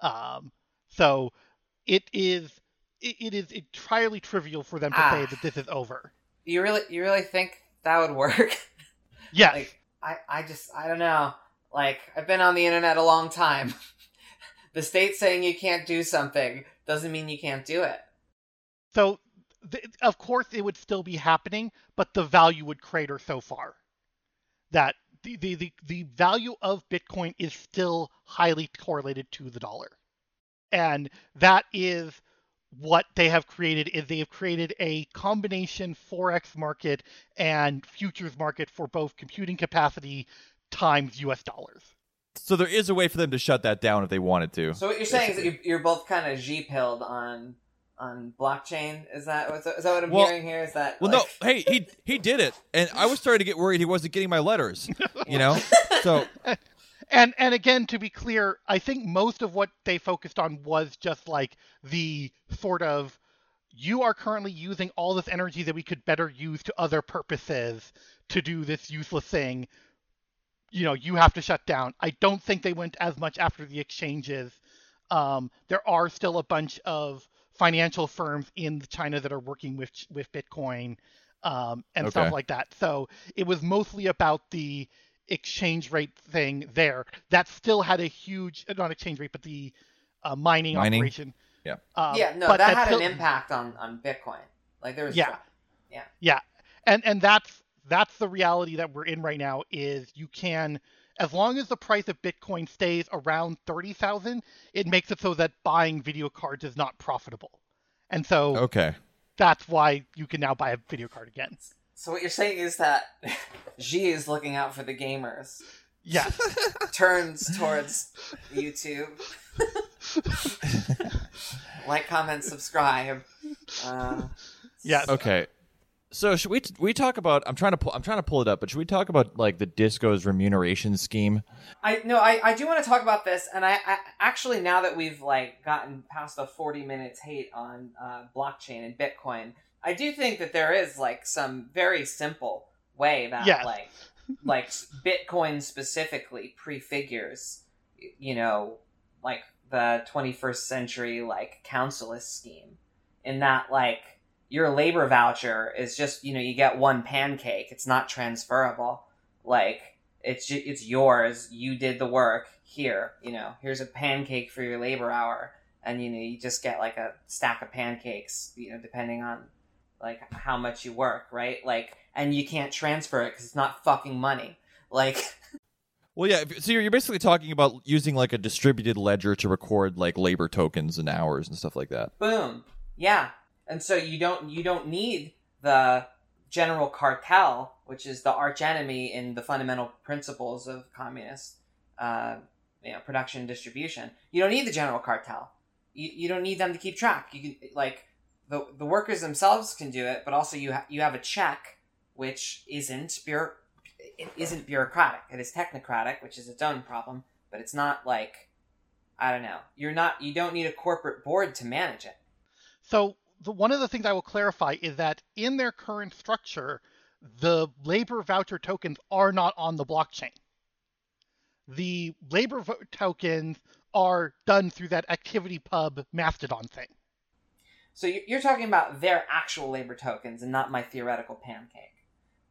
um so it is it, it is entirely trivial for them to say Ah. that this is over You really, you really think that would work? yes like, I, I just, I don't know. Like, I've been on the internet a long time. the state saying you can't do something doesn't mean you can't do it. So, th- of course, it would still be happening, but the value would crater so far that the, the, the, the value of Bitcoin is still highly correlated to the dollar. And that is what they have created is they have created a combination forex market and futures market for both computing capacity times US dollars. So there is a way for them to shut that down if they wanted to. So what you're saying is that you're, you're both kind of Xi-pilled on on blockchain. Is that is that, is that what I'm Well- hearing here? Is that Well, like, no, hey, he he did it, and I was starting to get worried he wasn't getting my letters. You know, so And and again, to be clear, I think most of what they focused on was just like the sort of you are currently using all this energy that we could better use to other purposes to do this useless thing. You know, you have to shut down. I don't think they went as much after the exchanges. Um, there are still a bunch of financial firms in China that are working with with Bitcoin um, and Okay. stuff like that. So it was mostly about the exchange rate thing there. That still had a huge not exchange rate, but the uh, mining, Mining? operation. Yeah. Um, yeah, no, but that had still- an impact on on Bitcoin. Like there was Yeah. yeah. Yeah, and and that's that's the reality that we're in right now. Is you can, as long as the price of Bitcoin stays around thirty thousand, it makes it so that buying video cards is not profitable, and so okay, that's why you can now buy a video card again. So what you're saying is that Xi is looking out for the gamers. Yes, Turns towards YouTube. like, comment, subscribe. Uh, yes. okay. So should we we talk about? I'm trying to pull. I'm trying to pull it up, but should we talk about like the disco's remuneration scheme? I no, I, I do want to talk about this, and I, I actually now that we've like gotten past the forty minutes hate on uh, blockchain and Bitcoin, I do think that there is like some very simple way that Yes. like like Bitcoin specifically prefigures, you know, like the twenty first century like councilist scheme, in that like your labor voucher is just you know you get one pancake, it's not transferable, like it's ju- it's yours. You did the work. Here, you know, here's a pancake for your labor hour, and you know you just get like a stack of pancakes. You know, depending on like how much you work, right? Like, and you can't transfer it because it's not fucking money. Like, Well, yeah. So you're you're basically talking about using like a distributed ledger to record like labor tokens and hours and stuff like that. boom, yeah. And so you don't you don't need the general cartel, which is the arch enemy in the fundamental principles of communist, uh, you know, production and distribution. You don't need the general cartel. You, you don't need them to keep track. You can like the the workers themselves can do it, but also you ha- you have a check which isn't bureau- it isn't bureaucratic. It is technocratic, which is its own problem, but it's not like I don't know. You're not you don't need a corporate board to manage it. So the, one of the things I will clarify is that in their current structure, the labor voucher tokens are not on the blockchain. The labor vo- tokens are done through that ActivityPub Mastodon thing. So you- you're talking about their actual labor tokens and not my theoretical pancake.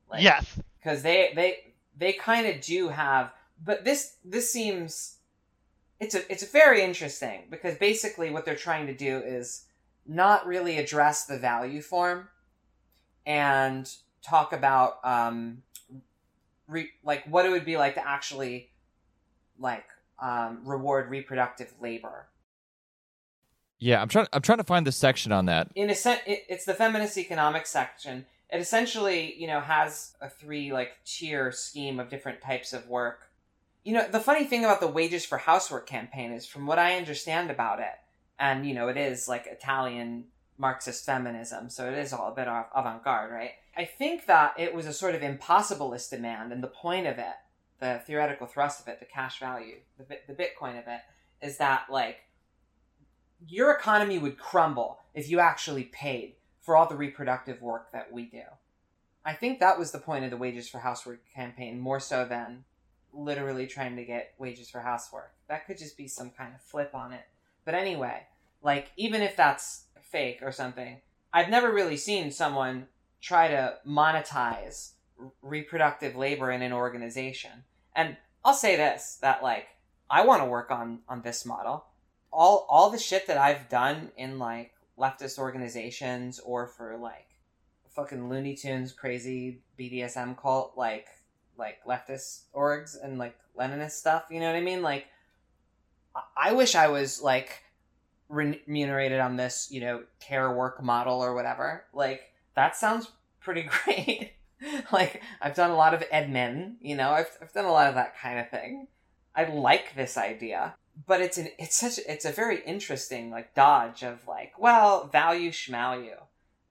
Like, yes. because they they they kind of do have but this this seems it's a it's very interesting because basically what they're trying to do is not really address the value form and talk about um re, like what it would be like to actually like um, reward reproductive labor Yeah, I'm trying. I'm trying to find the section on that. in a sense it, it's the feminist economics section it essentially you know has a three like tier scheme of different types of work you know the funny thing about the wages for housework campaign is from what i understand about it and you know it is like italian marxist feminism so it is all a bit av- avant-garde right i think that it was a sort of impossibilist demand and the point of it the theoretical thrust of it the cash value the, the bitcoin of it is that like your economy would crumble if you actually paid for all the reproductive work that we do. I think that was the point of the Wages for Housework campaign, more so than literally trying to get wages for housework. That could just be some kind of flip on it. But anyway, like, even if that's fake or something, I've never really seen someone try to monetize reproductive labor in an organization. And I'll say this that, like, I want to work on, on this model all all the shit that I've done in like leftist organizations or for like fucking Looney Tunes crazy BDSM cult like like leftist orgs and like Leninist stuff, you know what I mean? Like I- wish I was like remunerated on this, you know, care work model or whatever. Like that sounds pretty great. like I've done a lot of admin, you know, I've I've done a lot of that kind of thing. I like this idea but it's an it's such it's a very interesting like dodge of like well value schmalue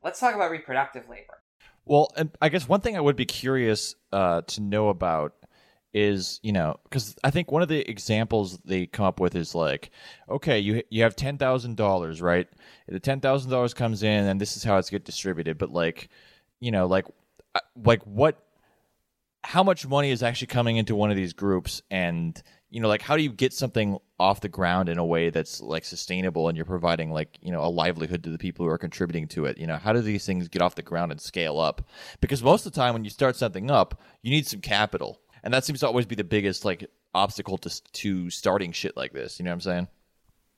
let's talk about reproductive labor Well, and I guess one thing I would be curious uh, to know about is you know because I think one of the examples they come up with is like, okay, you you have ten thousand dollars, right? The ten thousand dollars comes in, and this is how it's get distributed. But like, you know, like uh, like what how much money is actually coming into one of these groups and you know like how do you get something off the ground in a way that's like sustainable and you're providing like you know a livelihood to the people who are contributing to it you know how do these things get off the ground and scale up because most of the time when you start something up you need some capital and that seems to always be the biggest like obstacle to to starting shit like this you know what i'm saying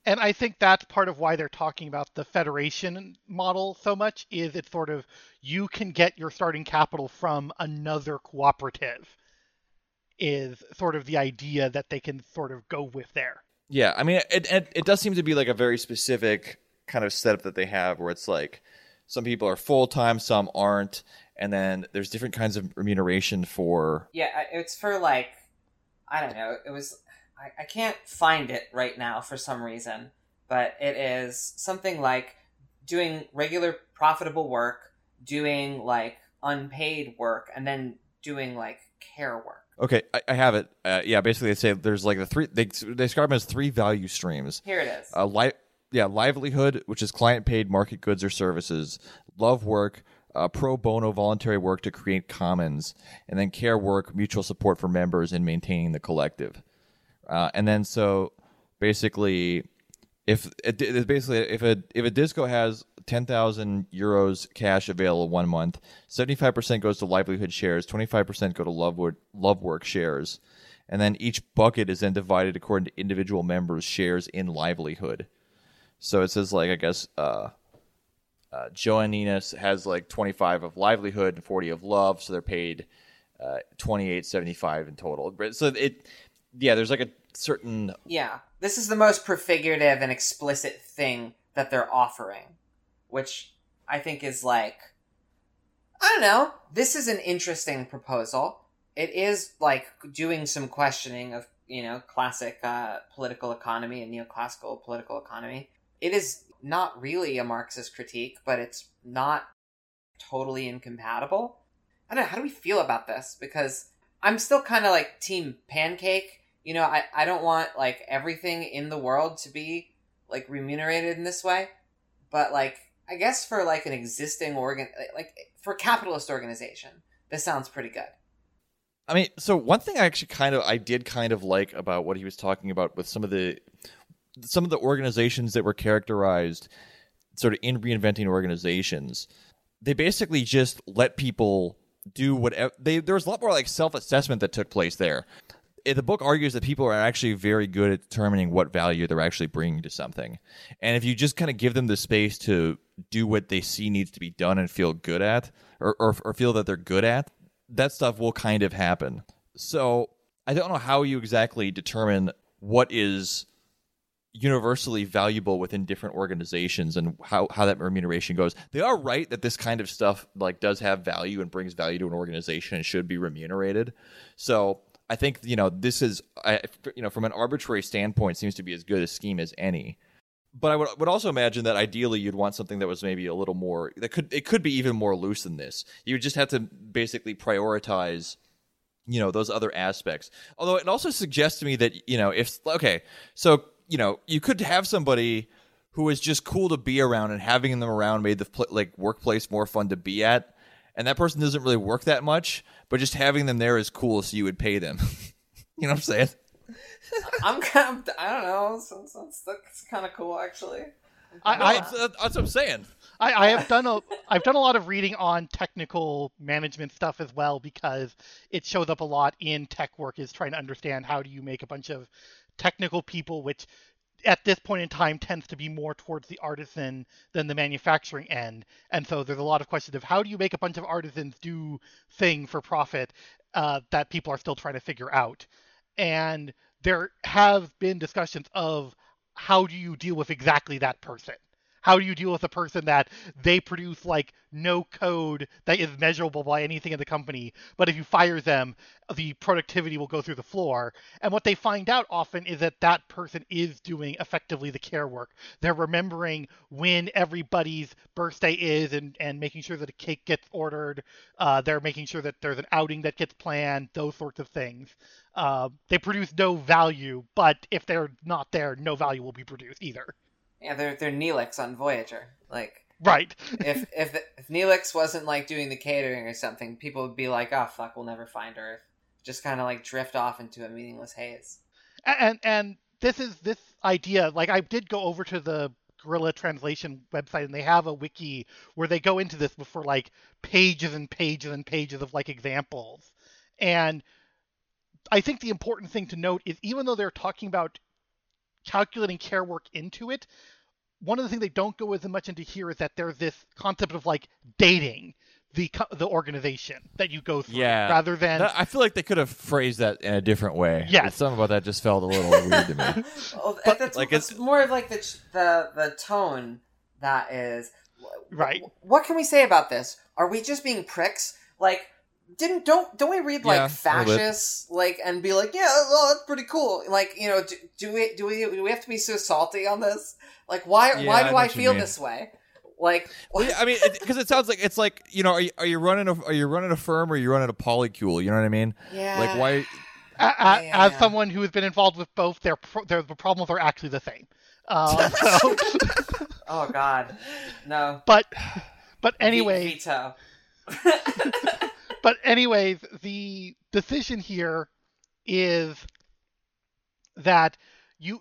And I think that's part of why they're talking about the federation model so much is it's sort of you can get your starting capital from another cooperative is sort of the idea that they can sort of go with there. Yeah, I mean, it, it it does seem to be like a very specific kind of setup that they have, where it's like some people are full time, some aren't, and then there's different kinds of remuneration for. yeah it's for like i don't know it was I, I can't find it right now for some reason but it is something like doing regular profitable work doing like unpaid work and then doing like care work Okay, I, I have it. Uh, yeah, basically they say there's like the three. They, they describe them as three value streams. here it is Uh, li- yeah, livelihood, which is client paid market goods or services. Love work, uh, pro bono voluntary work to create commons, and then care work, mutual support for members in maintaining the collective. Uh, and then so basically, if basically if a if a disco has ten thousand euros cash available one month, seventy five percent goes to livelihood shares, twenty five percent go to love work, love work shares, and then each bucket is then divided according to individual members' shares in livelihood. So it says like I guess uh, uh, has like twenty five of livelihood and forty of love, so they're paid uh, twenty eight seventy five in total. So it yeah, there's like a certain Yeah, this is the most prefigurative and explicit thing that they're offering, which I think is like, I don't know. This is an interesting proposal. It is like doing some questioning of, you know, classic uh, political economy and neoclassical political economy. It is not really a Marxist critique, but it's not totally incompatible. I don't know, how do we feel about this? Because I'm still kind of like team pancake. You know, I, I don't want like everything in the world to be like remunerated in this way. But like I guess for like an existing organ like for capitalist organization, this sounds pretty good. I mean, so one thing I actually kind of I did kind of like about what he was talking about with some of the some of the organizations that were characterized sort of in reinventing organizations, they basically just let people do whatever they there was a lot more like self-assessment that took place there. Eh, the book argues that people are actually very good at determining what value they're actually bringing to something. And if you just kind of give them the space to do what they see needs to be done and feel good at or, or, or feel that they're good at, that stuff will kind of happen. So I don't know how you exactly determine what is universally valuable within different organizations and how, how that remuneration goes. They are right that this kind of stuff like does have value and brings value to an organization and should be remunerated. So I think you know this is I, you know from an arbitrary standpoint seems to be as good a scheme as any. But I would, would also imagine that ideally you'd want something that was maybe a little more that could it could be even more loose than this. You would just have to basically prioritize you know those other aspects. Although it also suggests to me that you know if okay, so you know you could have somebody who is just cool to be around and having them around made the pl- like workplace more fun to be at, and that person doesn't really work that much, but just having them there is cool, so you would pay them. you know what I'm saying? I'm kind of, I don't know. That's, that's, that's kind of cool, actually. I, No, I, that's, uh, that's what I'm saying. I, I have done a I've done a lot of reading on technical management stuff as well because it shows up a lot in tech work is trying to understand how do you make a bunch of technical people which at this point in time tends to be more towards the artisan than the manufacturing end. And so there's a lot of questions of how do you make a bunch of artisans do thing for profit uh, that people are still trying to figure out. And there have been discussions of how do you deal with exactly that person how do you deal with a person that they produce like no code that is measurable by anything in the company, but if you fire them, the productivity will go through the floor? And what they find out often is that that person is doing effectively the care work. They're remembering when everybody's birthday is and, and making sure that a cake gets ordered. Uh, they're making sure that there's an outing that gets planned, those sorts of things. Uh, they produce no value, but if they're not there, no value will be produced either. Yeah, they're they're Neelix on Voyager. Like Right. if if the, if Neelix wasn't like doing the catering or something, people would be like, "Oh fuck, we'll never find Earth." Just kind of like drift off into a meaningless haze. and and this is this idea like i did go over to the Guerrilla Translation website and they have a wiki where they go into this for like pages and pages and pages of like examples and i think the important thing to note is even though they're talking about calculating care work into it one of the things they don't go as much into here is that there's this concept of like dating the the organization that you go through Yeah. rather than That- I feel like they could have phrased that in a different way. Yeah, Something about that just felt a little weird to me. Well, But, that's like, it's it's- more of like the the the tone that is Right. What can we say about this? Are we just being pricks? Like, didn't don't don't we read like Yeah, a little bit. fascists like and be like, yeah, well, that's pretty cool. Like, you know, do, do we do we do we have to be so salty on this? Like, why Yeah, why do know I feel mean. this way? Like, Well, yeah, I mean, because it, sounds like it's like you know, are you, are you running a are you running a firm or are you running a polycule? You know what I mean? yeah, Like why? A- a- Yeah, yeah, as yeah. someone who has been involved with both, their pro- their the problems are actually the same. Um, so, Oh God, no. but but Ve- anyway, veto. but anyways, the decision here is that you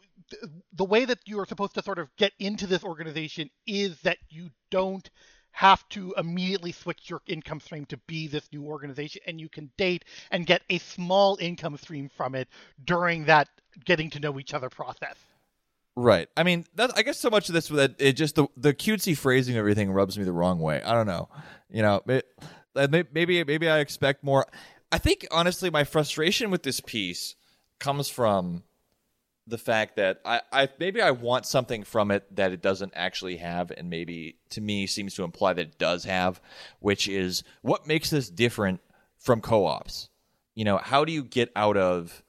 the way that you are supposed to sort of get into this organization is that you don't have to immediately switch your income stream to be this new organization and you can date and get a small income stream from it during that getting to know each other process. Right. I mean, that I guess so much of this that it just the the cutesy phrasing of everything rubs me the wrong way. I don't know. You know, it, uh, may- maybe maybe I expect more. I think honestly, my frustration with this piece comes from the fact that I, I maybe I want something from it that it doesn't actually have, and maybe to me seems to imply that it does have, which is what makes this different from co-ops. You know, how do you get out of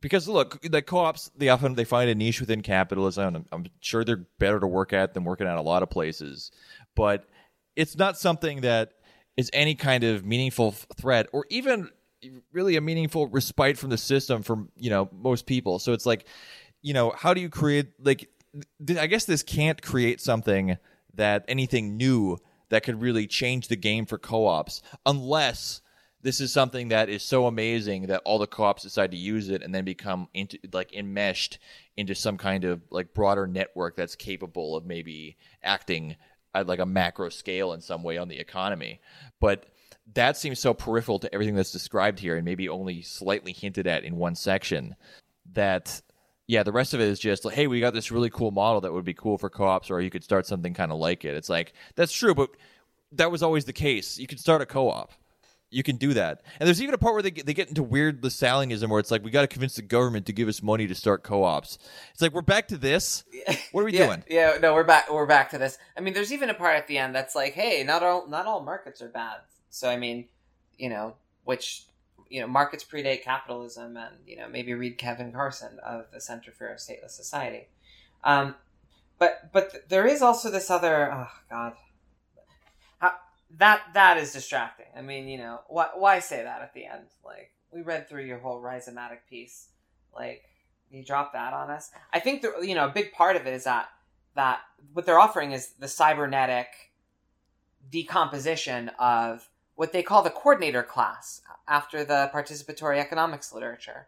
because look, the co-ops they often they find a niche within capitalism. I'm, I'm sure they're better to work at than working at a lot of places, but it's not something that is any kind of meaningful threat or even really a meaningful respite from the system for you know most people. So it's like, you know, how do you create like? Th- I guess this can't create something that anything new that could really change the game for co-ops unless this is something that is so amazing that all the co-ops decide to use it and then become into like enmeshed into some kind of like broader network that's capable of maybe acting at like a macro scale in some way on the economy. But that seems so peripheral to everything that's described here and maybe only slightly hinted at in one section that yeah the rest of it is just like hey we got this really cool model that would be cool for co-ops or you could start something kind of like it. It's like that's true but that was always the case. You could start a co-op you can do that. And there's even a part where they get, they get into weird Lassalleanism where it's like we got to convince the government to give us money to start co-ops. It's like we're back to this. What are we yeah, doing? Yeah, no, we're back. We're back to this. I mean, there's even a part at the end that's like, hey, not all not all markets are bad. So I mean, you know, which you know, markets predate capitalism, and you know, maybe read Kevin Carson of the Center for a Stateless Society. Um, but but there is also this other. Oh God, that that is distracting. I mean, you know, why why say that at the end? Like we read through your whole rhizomatic piece. Like you drop that on us. I think the you know a big part of it is that that what they're offering is the cybernetic decomposition of what they call the coordinator class after the participatory economics literature.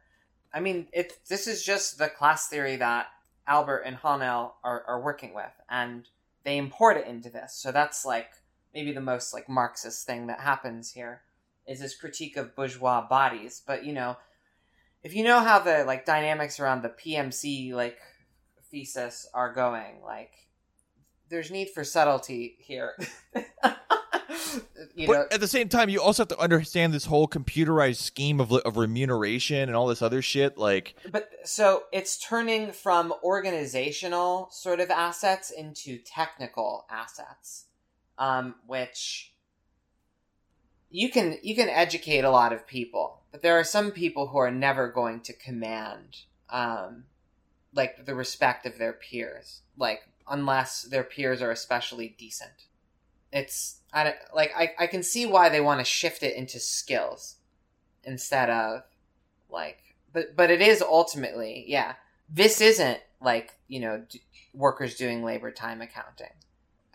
I mean, it this is just the class theory that Albert and Hahnel are, are working with, and they import it into this. So that's like maybe the most like Marxist thing that happens here is this critique of bourgeois bodies. But you know, if you know how the like dynamics around the PMC like thesis are going, like there's need for subtlety here. you but know, at the same time, you also have to understand this whole computerized scheme of, of remuneration and all this other shit. Like, but so it's turning from organizational sort of assets into technical assets, um, which you can you can educate a lot of people, but there are some people who are never going to command um, like the respect of their peers, like unless their peers are especially decent. It's I don't, like I, I can see why they want to shift it into skills instead of like but but it is ultimately yeah this isn't like you know d- workers doing labor time accounting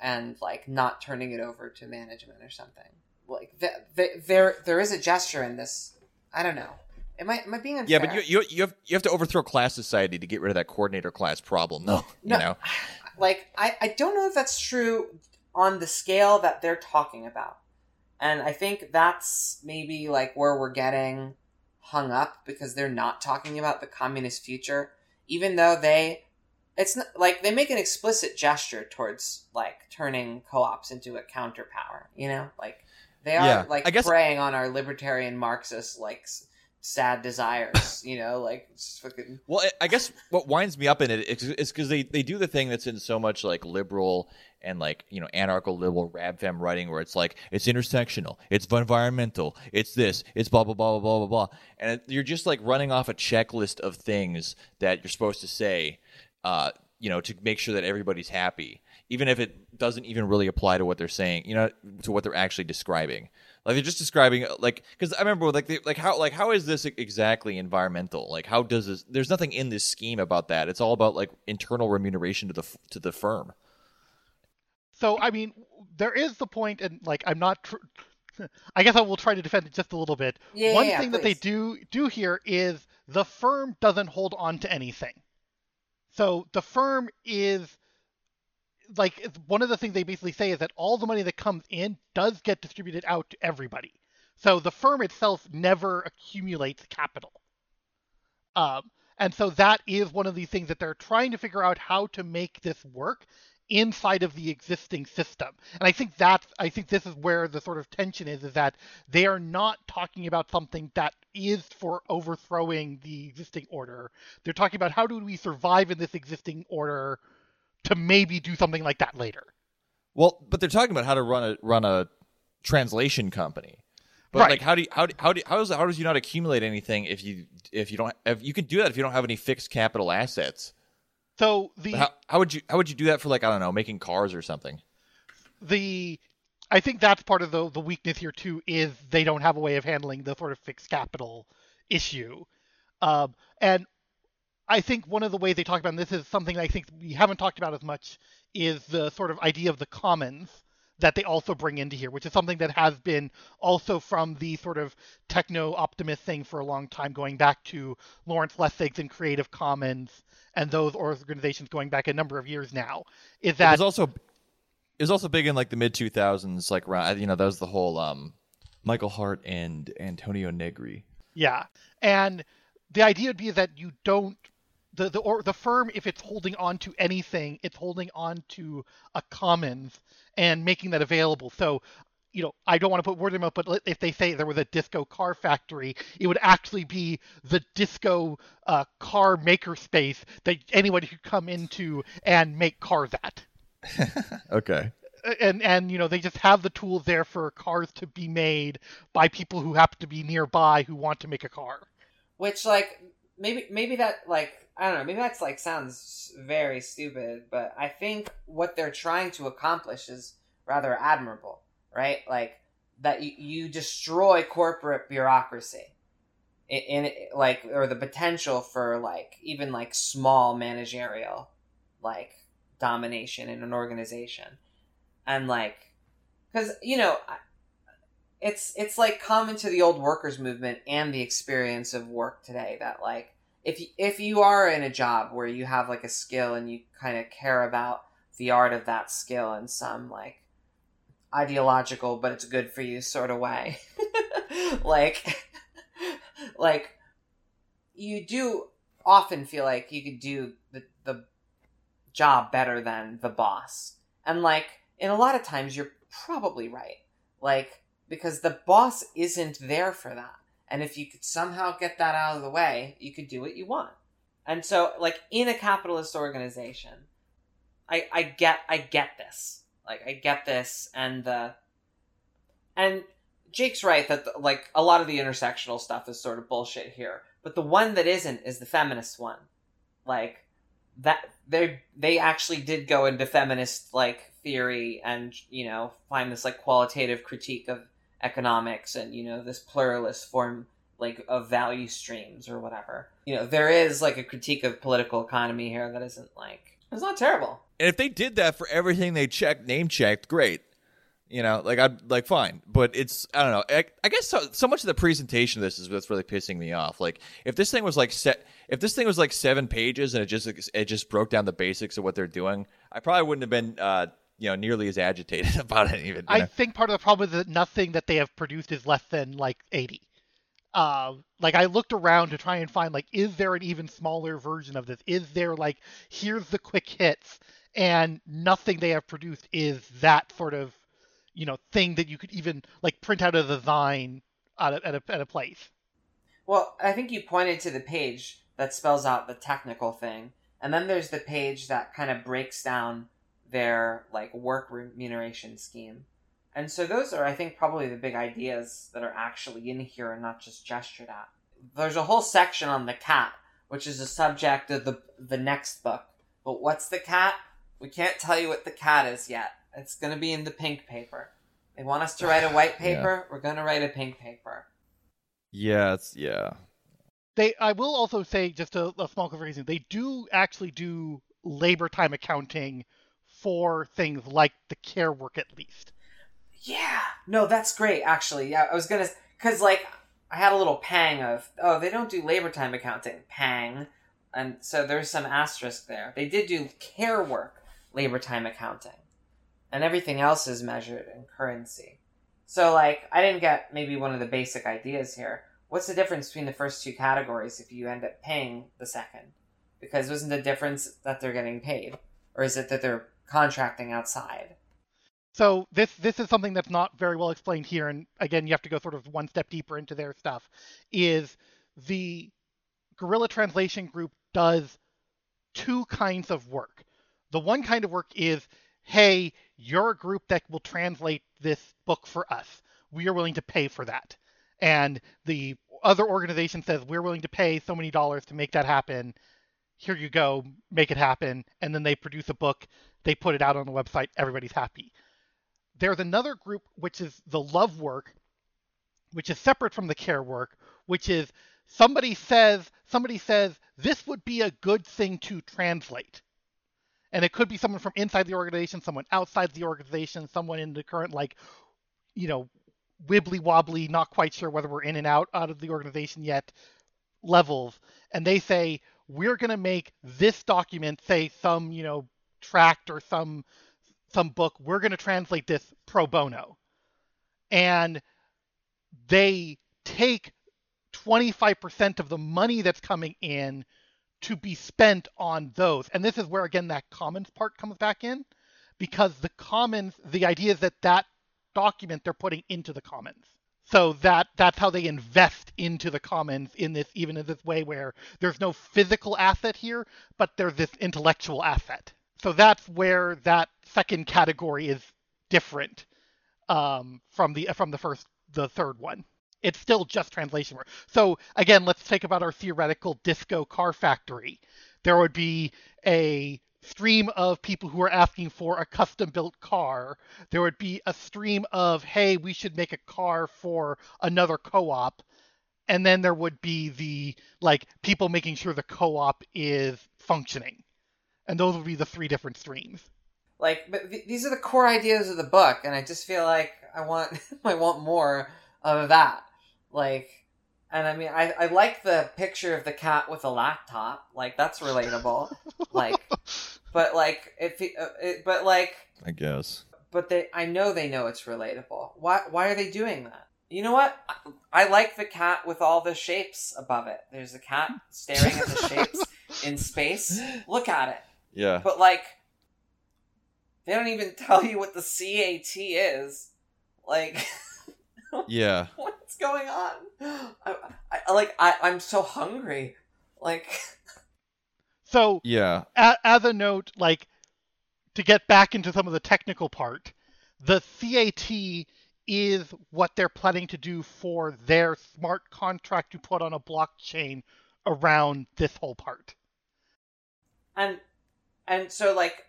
and like not turning it over to management or something like th- th- there there is a gesture in this i don't know am i am i being unfair yeah, but you, you you have you have to overthrow class society to get rid of that coordinator class problem. No, you No. know. like I, I don't know if that's true on the scale that they're talking about and i think that's maybe like where we're getting hung up because they're not talking about the communist future even though they it's not, like they make an explicit gesture towards like turning co-ops into a counterpower you know? Like they are Yeah, like I guess- preying on our libertarian marxist like sad desires you know? Like fucking Well, I- guess what winds me up in it is because they, they do the thing that's in so much like liberal and like you know anarcho liberal rabfem writing where it's like it's intersectional, it's environmental, it's this, it's blah blah blah blah blah blah blah, and it, you're just like running off a checklist of things that you're supposed to say, uh, you know, to make sure that everybody's happy, even if it doesn't even really apply to what they're saying, you know, to what they're actually describing. Like they're just describing like because I remember like they, like how like how is this exactly environmental? Like how does this? There's nothing in this scheme about that. It's all about like internal remuneration to the to the firm. So I mean, there is the point, and like I'm not. Tr- I guess I will try to defend it just a little bit. Yeah, One yeah, thing that they do do here is the firm doesn't hold on to anything. So the firm is like one of the things they basically say is that all the money that comes in does get distributed out to everybody. So the firm itself never accumulates capital. Um, and so that is one of the things that they're trying to figure out how to make this work inside of the existing system. And I think that's I think this is where the sort of tension is is that they are not talking about something that is for overthrowing the existing order. They're talking about how do we survive in this existing order to maybe do something like that later. Well, but they're talking about how to run a run a translation company. But Right. like how do you, how do, how do, how does how does you not accumulate anything if you if you don't if you can do that if you don't have any fixed capital assets? So the How, how would you how would you do that for like I don't know making cars or something? the I think that's part of the the weakness here too is they don't have a way of handling the sort of fixed capital issue, um, and I think one of the ways they talk about and this is something I think we haven't talked about as much is the sort of idea of the commons that they also bring into here, which is something that has been also from the sort of techno optimist thing for a long time, going back to Lawrence Lessig's and Creative Commons and those organizations going back a number of years now. Is that it was also it was also big in like the mid two thousands, like around you know that was the whole um, Michael Hardt and Antonio Negri. Yeah, and the idea would be that you don't the the or the firm if it's holding on to anything, it's holding on to a commons and making that available. So you know, I don't want to put word in mouth, but if they say there was a disco car factory, it would actually be the disco uh, car maker space that anybody could come into and make cars at. okay. And and you know they just have the tools there for cars to be made by people who happen to be nearby who want to make a car. Which like maybe maybe that like I don't know maybe that's like sounds very stupid, but I think what they're trying to accomplish is rather admirable right? Like that you, you destroy corporate bureaucracy in, in like or the potential for like even like small managerial like domination in an organization and like because you know it's it's like common to the old workers movement and the experience of work today that like if you, if you are in a job where you have like a skill and you kind of care about the art of that skill in some like ideological, but it's good for you sort of way. like, like you do often feel like you could do the, the job better than the boss. And like, in a lot of times, you're probably right. Like, because the boss isn't there for that. And if you could somehow get that out of the way, you could do what you want. And so, like, in a capitalist organization, I, I get I get this like I get this, and the and Jake's right that the, like a lot of the intersectional stuff is sort of bullshit here, but the one that isn't is the feminist one. Like that they they actually did go into feminist like theory and you know find this like qualitative critique of economics and you know this pluralist form like of value streams or whatever. You know, there is like a critique of political economy here that isn't like it's not terrible. And if they did that for everything they checked, name checked, great. You know, like I'd like fine, but it's I don't know. I, I guess so, so, much of the presentation of this is what's really pissing me off. Like if this thing was like set, if this thing was like seven pages and it just it just broke down the basics of what they're doing, I probably wouldn't have been uh, you know nearly as agitated about it. Even I know? think part of the problem is that nothing that they have produced is less than like eighty. Uh, like I looked around to try and find like, is there an even smaller version of this? Is there like, here's the quick hits, and nothing they have produced is that sort of, you know, thing that you could even like print out a design at a, at a, at a place. Well, I think you pointed to the page that spells out the technical thing, and then there's the page that kind of breaks down their like work remuneration scheme. And so those are, I think, probably the big ideas that are actually in here and not just gestured at. There's a whole section on the cat, which is the subject of the the next book. But what's the cat? We can't tell you what the cat is yet. It's going to be in the pink paper. They want us to write a white paper. Yeah. We're going to write a pink paper. Yeah, it's yeah. They. I will also say just a, a small clarification. They do actually do labor time accounting for things like the care work, at least. Yeah. No, that's great. Actually, yeah. I was gonna because like I had a little pang of oh they don't do labor time accounting pang, and so there's some asterisk there. They did do care work labor time accounting, and everything else is measured in currency. So like I didn't get maybe one of the basic ideas here. What's the difference between the first two categories if you end up paying the second? Because wasn't the difference that they're getting paid, or is it that they're contracting outside? So this this is something that's not very well explained here, and again, you have to go sort of one step deeper into their stuff. Is the Guerrilla Translation Group does two kinds of work. The one kind of work is, hey, you're a group that will translate this book for us. We are willing to pay for that. And the other organization says we're willing to pay so many dollars to make that happen. Here you go, make it happen. And then they produce a book, they put it out on the website, everybody's happy there's another group which is the love work, which is separate from the care work, which is somebody says somebody says this would be a good thing to translate. And it could be someone from inside the organization, someone outside the organization, someone in the current like you know, wibbly wobbly, not quite sure whether we're in and out out of the organization yet levels. And they say, we're going to make this document say some, you know, tract or some some book. We're going to translate this pro bono. And they take 25% of the money that's coming in to be spent on those. And this is where again that commons part comes back in because the commons the idea is that that document they're putting into the commons. So that that's how they invest into the commons in this even in this way where there's no physical asset here, but there's this intellectual asset. So that's where that second category is different um, from the from the first the third one. It's still just translation work. So again, let's think about our theoretical disco car factory. There would be a stream of people who are asking for a custom built car. There would be a stream of, hey, we should make a car for another co op. And then there would be the like people making sure the co op is functioning. And those would be the three different streams. Like, but th- these are the core ideas of the book, and I just feel like I want I want more of that. Like, and I mean, I, I like the picture of the cat with a laptop. Like, that's relatable. like, but like, if it, uh, it, but like, I guess. but they, I know they know it's relatable. Why, why are they doing that? You know what? I, I like the cat with all the shapes above it. There's a cat staring at the shapes in space. Look at it. Yeah. But like, they don't even tell you what the CAT is. Like, Yeah. what's going on? I, I like. I, I'm so hungry. Like, So Yeah. a- as a note, like to get back into some of the technical part, the CAT is what they're planning to do for their smart contract to put on a blockchain around this whole part. and and so like,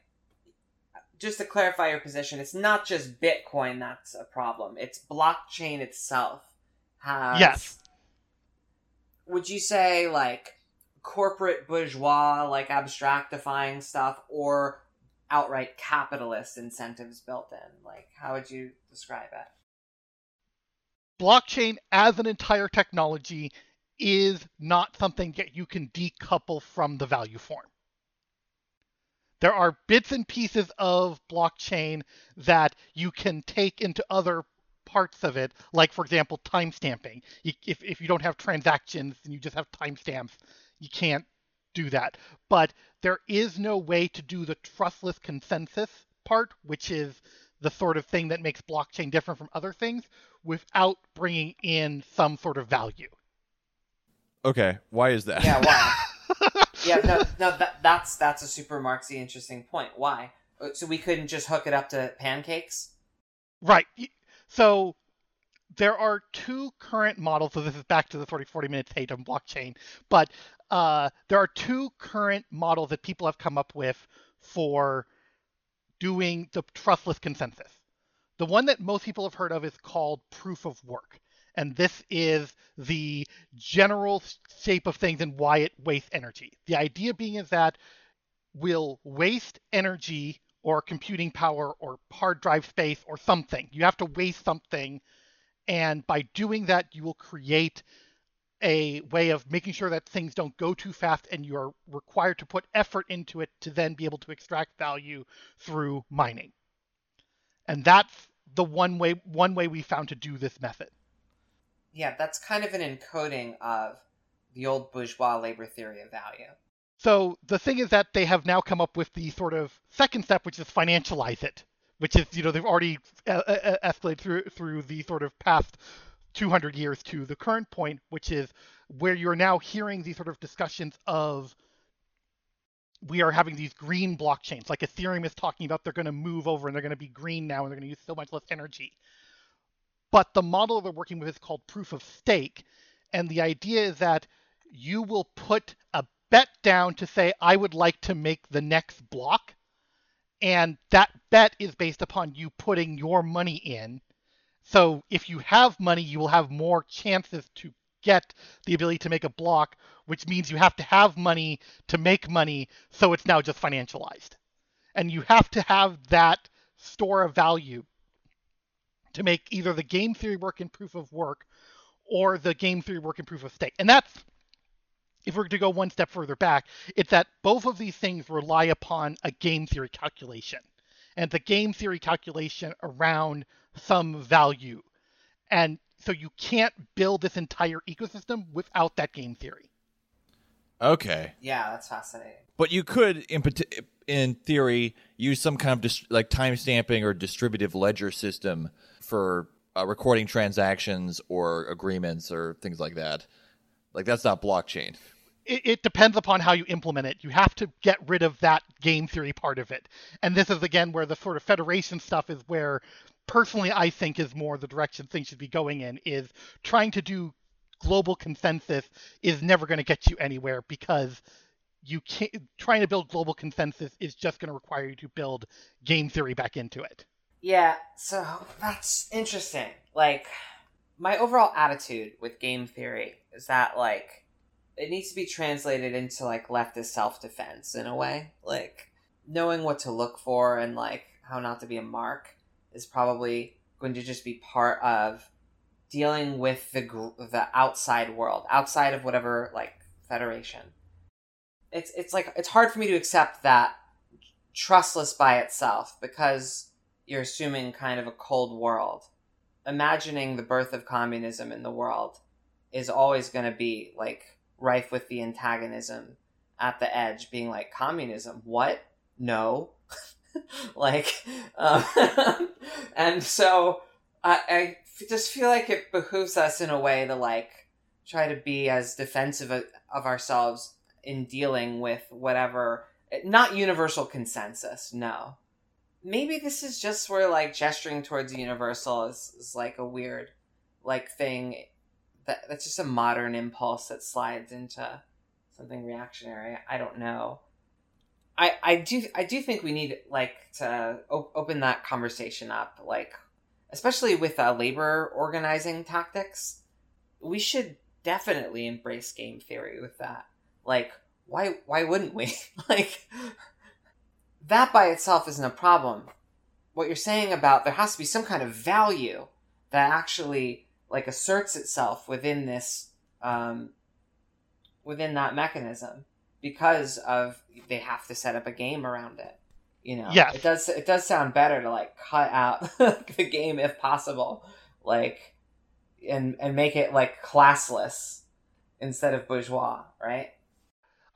just to clarify your position, it's not just Bitcoin that's a problem. It's blockchain itself has. Yes. Would you say like corporate bourgeois, like abstractifying stuff, or outright capitalist incentives built in? Like, how would you describe it? Blockchain as an entire technology is not something that you can decouple from the value form. There are bits and pieces of blockchain that you can take into other parts of it, like, for example, timestamping. If, if you don't have transactions and you just have timestamps, you can't do that. But there is no way to do the trustless consensus part, which is the sort of thing that makes blockchain different from other things, without bringing in some sort of value. Okay. Why is that? Yeah, why? yeah, no, no, that, that's that's a super Marxy interesting point. Why? Uh, So we couldn't just hook it up to pancakes? Right. So there are two current models. So this is back to the 40 40 minutes hate on blockchain, but uh, there are two current models that people have come up with for doing the trustless consensus. The one that most people have heard of is called proof of work. And this is the general shape of things and why it wastes energy. The idea being is that we'll waste energy or computing power or hard drive space or something. You have to waste something. And by doing that, you will create a way of making sure that things don't go too fast and you're required to put effort into it to then be able to extract value through mining. And that's the one way one way we found to do this method. Yeah, that's kind of an encoding of the old bourgeois labor theory of value. So the thing is that they have now come up with the sort of second step, which is financialize it, which is you know they've already uh, uh, escalated through through the sort of past 200 years to the current point, which is where you're now hearing these sort of discussions of we are having these green blockchains, like Ethereum is talking about they're going to move over and they're going to be green now and they're going to use so much less energy. But the model they're working with is called proof of stake, and the idea is that you will put a bet down to say I would like to make the next block, and that bet is based upon you putting your money in. So if you have money, you will have more chances to get the ability to make a block, which means you have to have money to make money, so it's now just financialized. And you have to have that store of value to make either the game theory work in proof of work or the game theory work in proof of stake. And that's if we're to go one step further back, it's that both of these things rely upon a game theory calculation. And the game theory calculation around some value. And so you can't build this entire ecosystem without that game theory. Okay. Yeah, that's fascinating. But you could, in in theory, use some kind of dis- like timestamping or distributive ledger system for uh, recording transactions or agreements or things like that. Like that's not blockchain. It, it, depends upon how you implement it. You have to get rid of that game theory part of it. And this is again where the sort of federation stuff is where personally I think is more the direction things should be going in is trying to do global consensus is never going to get you anywhere because you can't trying to build global consensus is just going to require you to build game theory back into it. Yeah, so that's interesting. Like my overall attitude with game theory is that like it needs to be translated into like leftist self-defense in a way. Like knowing what to look for and like how not to be a mark is probably going to just be part of dealing with the the outside world, outside of whatever like federation. It's it's like it's hard for me to accept that trustless by itself because you're assuming kind of a cold world. Imagining the birth of communism in the world is always going to be like rife with the antagonism at the edge, being like, communism? What? No. like, um, and so I, I just feel like it behooves us in a way to like try to be as defensive of, ourselves in dealing with whatever, not universal consensus, no, maybe this is just where like gesturing towards universal is, is like a weird like thing. That that's just a modern impulse that slides into something reactionary. I don't know i i do i do think we need like to op- open that conversation up like especially with uh, labor organizing tactics. We should definitely embrace game theory with that. Like why why wouldn't we? Like that by itself isn't a problem. What you're saying about there has to be some kind of value that actually like asserts itself within this um, within that mechanism because of they have to set up a game around it. You know, yeah, it does. It does sound better to like cut out the game if possible, like and and make it like classless instead of bourgeois, right?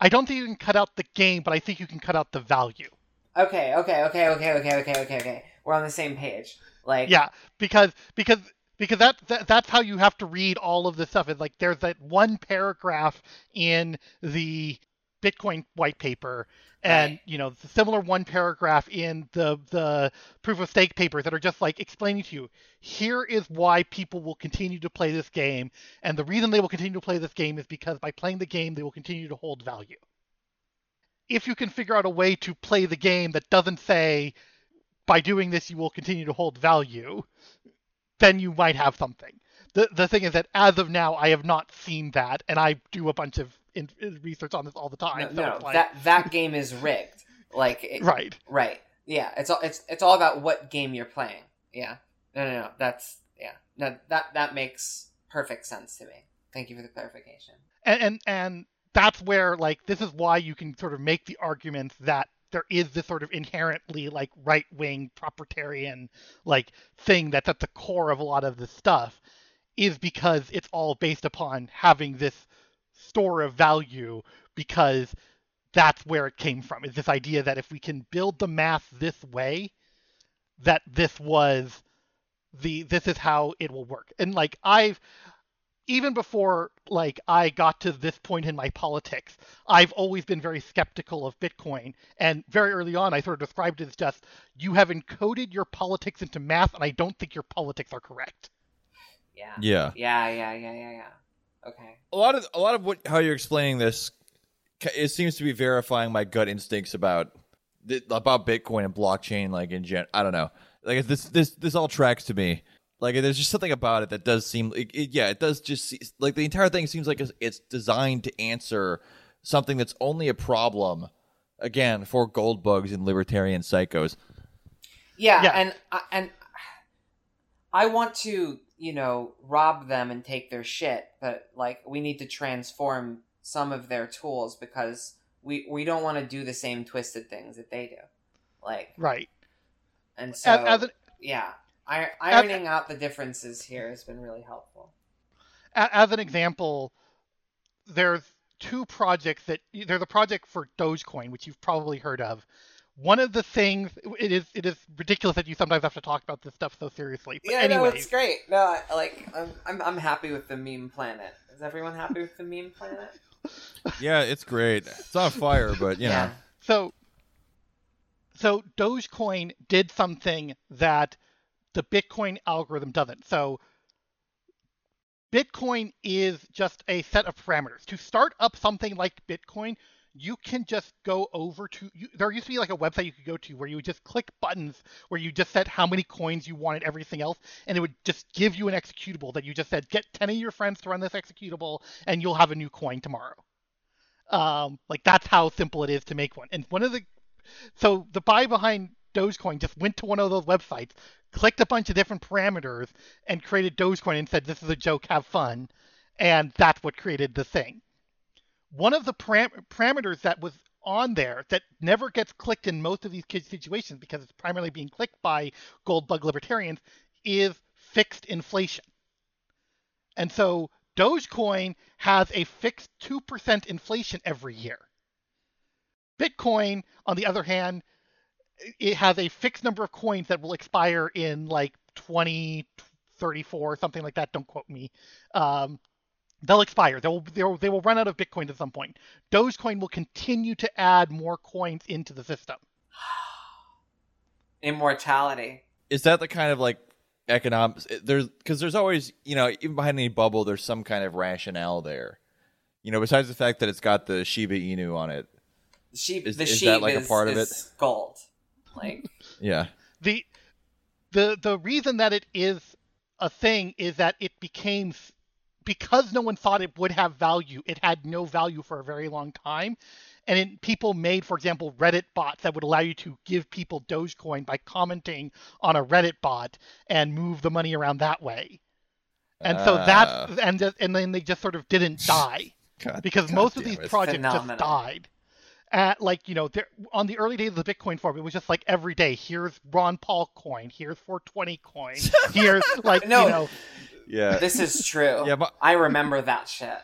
I don't think you can cut out the game, but I think you can cut out the value. Okay, okay, okay, okay, okay, okay, okay, okay. We're on the same page. Like Yeah, because because because that, that that's how you have to read all of this stuff. Is like there's that one paragraph in the Bitcoin white paper and right. you know the similar one paragraph in the the proof of stake papers that are just like explaining to you here is why people will continue to play this game and the reason they will continue to play this game is because by playing the game they will continue to hold value if you can figure out a way to play the game that doesn't say by doing this you will continue to hold value, then you might have something. The the thing is that as of now I have not seen that, and I do a bunch of in, in research on this all the time. No, so no like... that that game is rigged. Like it, right, right, yeah. It's all it's it's all about what game you're playing. Yeah, no, no, no. That's yeah. No, that that makes perfect sense to me. Thank you for the clarification. And and, and that's where like this is why you can sort of make the argument that there is this sort of inherently like right wing proprietarian like thing that's at the core of a lot of this stuff is because it's all based upon having this store of value because that's where it came from is this idea that if we can build the math this way that this was the this is how it will work and like i've even before like I got to this point in my politics, I've always been very skeptical of Bitcoin. And very early on, I sort of described it as just you have encoded your politics into math, and I don't think your politics are correct. Yeah. Yeah. Yeah. Yeah. Yeah. Yeah. Yeah. Okay. A lot of a lot of what how you're explaining this, it seems to be verifying my gut instincts about about Bitcoin and blockchain, like in gen. I don't know. Like this, this, this all tracks to me. Like there's just something about it that does seem, it, it, yeah, it does just see, like the entire thing seems like it's, it's designed to answer something that's only a problem, again, for gold bugs and libertarian psychos. Yeah, Yeah. and and I want to, you know, rob them and take their shit, but like we need to transform some of their tools because we we don't want to do the same twisted things that they do. Like Right. and so As, as, an, yeah, I, ironing out the differences here has been really helpful. as an example, there's two projects that there's a project for Dogecoin, which you've probably heard of. One of the things it is it is ridiculous that you sometimes have to talk about this stuff so seriously. But Yeah, no, anyways, it's great. No, I, like I'm, I'm I'm happy with the meme planet. Is everyone happy with the meme planet? Yeah, it's great. It's on fire, but you know, yeah. So, so Dogecoin did something that the Bitcoin algorithm doesn't. So, Bitcoin is just a set of parameters. To start up something like Bitcoin, you can just go over to. You, there used to be like a website you could go to where you would just click buttons where you just set how many coins you wanted, everything else, and it would just give you an executable that you just said, get 10 of your friends to run this executable, and you'll have a new coin tomorrow. Um, like that's how simple it is to make one. And one of the so the buy behind Dogecoin just went to one of those websites, clicked a bunch of different parameters, and created Dogecoin and said, "This is a joke, have fun," and that's what created the thing. One of the param- parameters that was on there that never gets clicked in most of these kids situations because it's primarily being clicked by gold bug libertarians is fixed inflation. And so Dogecoin has a fixed 2% inflation every year. Bitcoin, on the other hand, it has a fixed number of coins that will expire in like 2034, something like that. Don't quote me. Um, they'll expire. They'll, they'll they will run out of Bitcoin at some point. Dogecoin will continue to add more coins into the system. Immortality. is that the kind of like economics there's because there's always you know even behind any bubble there's some kind of rationale there you know besides the fact that it's got the shiba inu on it The sheep. Is- the is sheep that, like, a part of it? gold. Like yeah the the the reason that it is a thing is that it became because no one thought it would have value it had no value for a very long time and it, people made for example reddit bots that would allow you to give people dogecoin by commenting on a reddit bot and move the money around that way and so Ah. that's and and then they just sort of didn't die God- because God most of these it. projects Phenomenal. just died. At like you know, there, on the early days of the Bitcoin forum, it was just like every day. Here's Ron Paul coin. Here's 420 coin. Here's like No. you know, yeah this is true. Yeah, but- I remember that shit.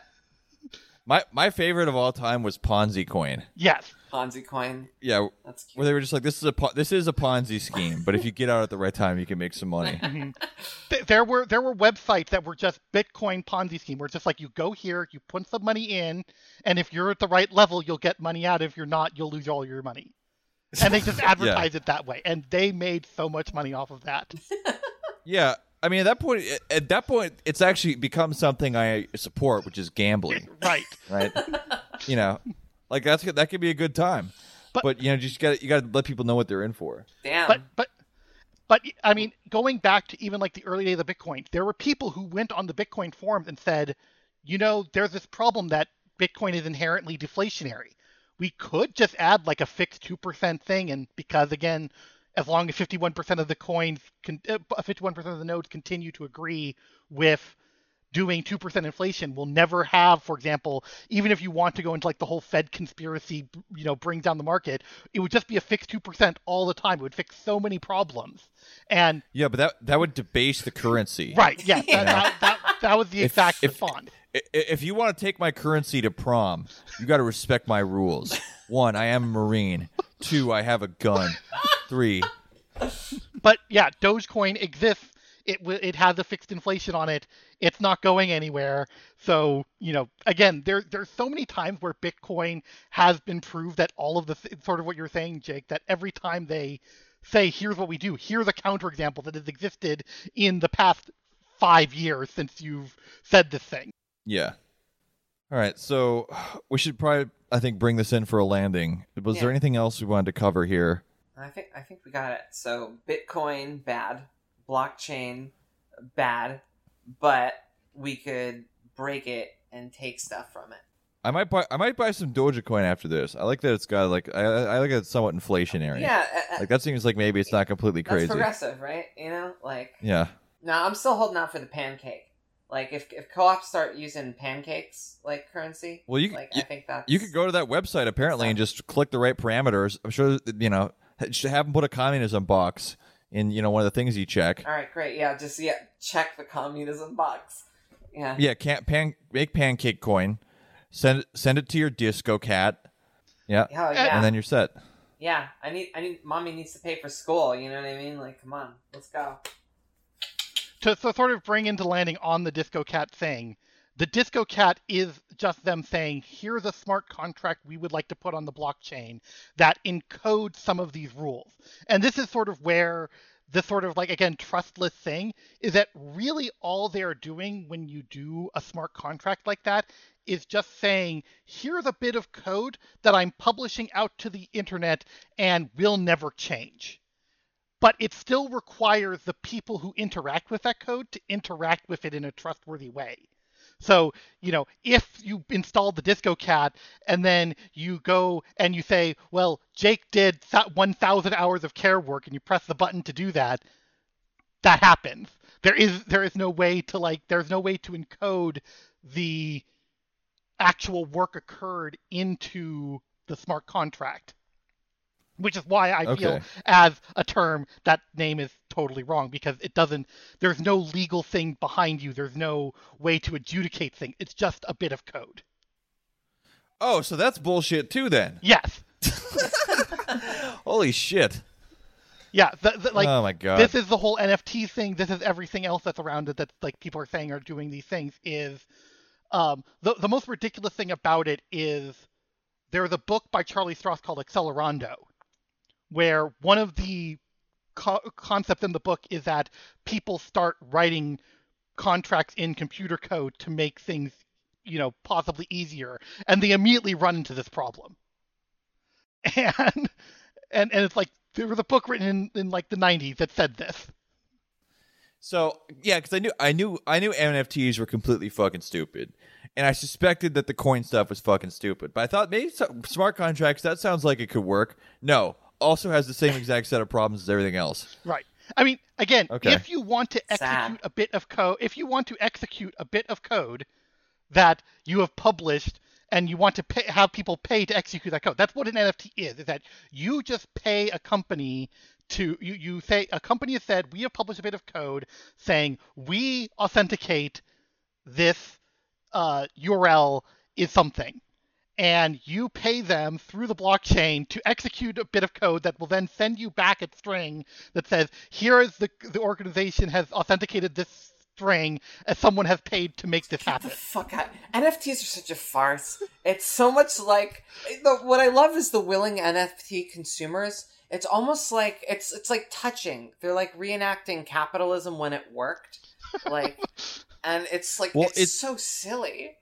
my my favorite of all time was ponzi coin yes, Ponzi coin. yeah That's cute. where they were just like this is a this is a ponzi scheme but if you get out at the right time you can make some money mm-hmm. Th- there were there were websites that were just Bitcoin Ponzi scheme, where it's just like you go here, you put some money in, and if you're at the right level, you'll get money out. If you're not, you'll lose all your money. And they just advertise it that way, and they made so much money off of that. yeah i mean at that point at that point it's actually become something i support which is gambling right. right? you know, like that's that could be a good time. But, But- you know, just got you got to let people know what they're in for. Damn. but but but I mean, going back to even like the early days of the Bitcoin, there were people who went on the Bitcoin forums and said, you know, there's this problem that Bitcoin is inherently deflationary. We could just add like a fixed two percent thing, and because again, as long as 51% of the coins, con- uh, 51% of the nodes continue to agree with doing 2% inflation, we'll never have, for example, even if you want to go into like the whole Fed conspiracy, you know, bring down the market, it would just be a fixed 2% all the time. It would fix so many problems. And Yeah, but that that would debase the currency. right, yes, that, that, that, that was the If- exact if- response. If you want to take my currency to prom, you got to respect my rules. One, I am a marine. Two, I have a gun. Three, But yeah, Dogecoin exists. It it has a fixed inflation on it. It's not going anywhere. So you know, again, there there's so many times where Bitcoin has been proved that all of the sort of what you're saying, Jake, that every time they say, "Here's what we do," here's a counterexample that has existed in the past five years since you've said this thing. Yeah. All right, so we should probably, I think, bring this in for a landing. Was there anything else we wanted to cover here? I think I think we got it. So Bitcoin bad, blockchain bad, but we could break it and take stuff from it. I might buy, I might buy some Dogecoin after this. I like that it's got like, I, I like that it's somewhat inflationary. Yeah, uh, uh, Like that seems like maybe it's not completely that's crazy. progressive, right? You know, like Yeah. no, I'm still holding out for the pancake. Like if if co-ops start using pancakes like currency, Well, you like you, I think that's you could go to that website apparently and just click the right parameters. I'm sure you know should have them put a communism box in you know one of the things you check. All right, great. Yeah, just yeah, check the communism box. Yeah. Yeah, can't pan make pancake coin. Send it send it to your disco cat. Yeah. Hell uh, yeah. And then you're set. yeah, I need I need mommy needs to pay for school, you know what I mean? Like come on, let's go. To, sort of bring into landing on the Disco Cat thing, the Disco Cat is just them saying, here's a smart contract we would like to put on the blockchain that encodes some of these rules. And this is sort of where this sort of like, again, trustless thing is that really all they're doing when you do a smart contract like that is just saying, here's a bit of code that I'm publishing out to the internet and will never change but it still requires the people who interact with that code to interact with it in a trustworthy way. So, you know, if you install the Disco Cat and then you go and you say, well, Jake did 1,000 hours of care work and you press the button to do that, that happens. There is there is no way to like there's no way to encode the actual work occurred into the smart contract which is why I feel as a term that name is totally wrong because it doesn't there's no legal thing behind you. There's no way to adjudicate things. It's just a bit of code. Oh, so that's bullshit too then. yes. Holy shit. yeah the, the, like oh my god. this is the whole nft thing. This is everything else that's around it that like people are saying are doing these things is um the, the most ridiculous thing about it is there's a book by charlie stross called accelerando where one of the co- concepts in the book is that people start writing contracts in computer code to make things you know possibly easier and they immediately run into this problem and and and it's like there was a book written in, in like the 90s that said this So yeah, because I knew I knew I knew NFTs were completely fucking stupid, and I suspected that the coin stuff was fucking stupid. But I thought maybe so, smart contracts that sounds like it could work. No, also has the same exact set of problems as everything else. right i mean again Okay. if you want to Sad. execute a bit of code if you want to execute a bit of code that you have published and you want to pay, have people pay to execute that code that's what an nft is is that you just pay a company to you you say a company has said we have published a bit of code saying we authenticate this uh, url is something and you pay them through the blockchain to execute a bit of code that will then send you back a string that says here is the the organization has authenticated this string as someone has paid to make this Get happen the fuck out. NFTs are such a farce. It's so much like the, what I love is the willing NFT consumers. It's almost like it's it's like touching. They're like reenacting capitalism when it worked. Like and it's like Well, it's, it's- so silly.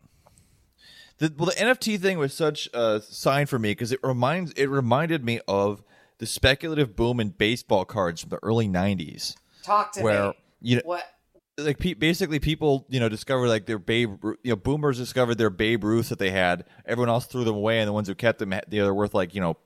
The, well, the NFT thing was such a sign for me because it reminds it reminded me of the speculative boom in baseball cards from the early '90s, Talk to where me. you know What like pe- basically people you know discovered like their Babe you know boomers discovered their Babe Ruth that they had. Everyone else threw them away, and the ones who kept them had- they were worth like you know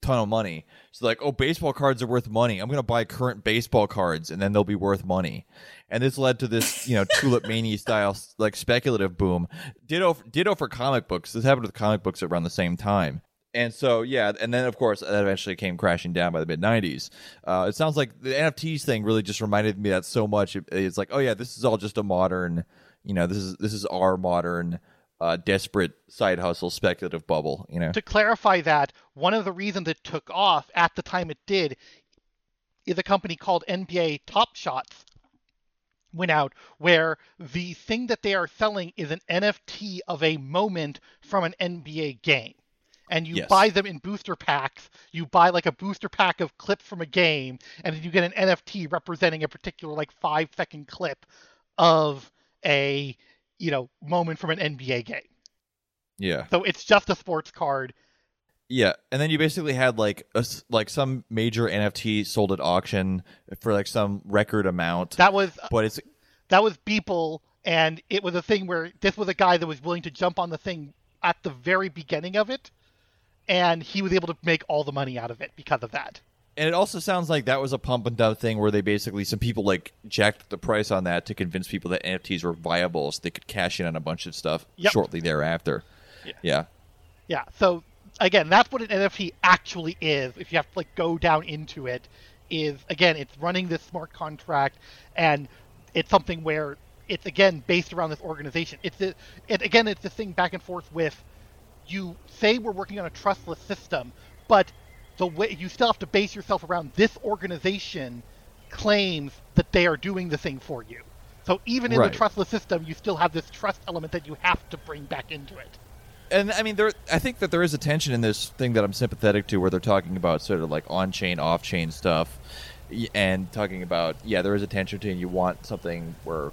ton of money. So like oh baseball cards are worth money. I'm gonna buy current baseball cards, and then they'll be worth money. And this led to this you know tulip mania style like speculative boom. Ditto ditto for comic books. This happened with comic books around the same time. And so, yeah, and then of course that eventually came crashing down by the mid '90s. Uh, it sounds like the NFTs thing really just reminded me that so much. It- it's like, oh yeah, this is all just a modern, you know, this is this is our modern, uh, desperate side hustle speculative bubble. You know, to clarify that one of the reasons it took off at the time it did is a company called NBA Top Shots went out where the thing that they are selling is an NFT of a moment from an NBA game. And you Yes. buy them in booster packs. You buy like a booster pack of clips from a game, and then you get an NFT representing a particular like five second clip of a you know moment from an NBA game. Yeah. So it's just a sports card. Yeah, and then you basically had like a like some major NFT sold at auction for like some record amount. That was uh, but it's that was Beeple, and it was a thing where this was a guy that was willing to jump on the thing at the very beginning of it, and he was able to make all the money out of it because of that. And it also sounds like that was a pump and dump thing where they basically some people like jacked the price on that to convince people that NFTs were viable so they could cash in on a bunch of stuff Yep. shortly thereafter. Yeah. yeah. Yeah. So again, that's what an NFT actually is. If you have to like go down into it, is again, it's running this smart contract, and it's something where it's again based around this organization. It's a, it again, it's this thing back and forth with you say we're working on a trustless system, but the way you still have to base yourself around this organization claims that they are doing the thing for you. So even in Right. the trustless system, you still have this trust element that you have to bring back into it. and I mean, there. I think that there is a tension in this thing that I'm sympathetic to, where they're talking about sort of like on-chain, off-chain stuff, and talking about yeah, there is a tension to, and you want something where,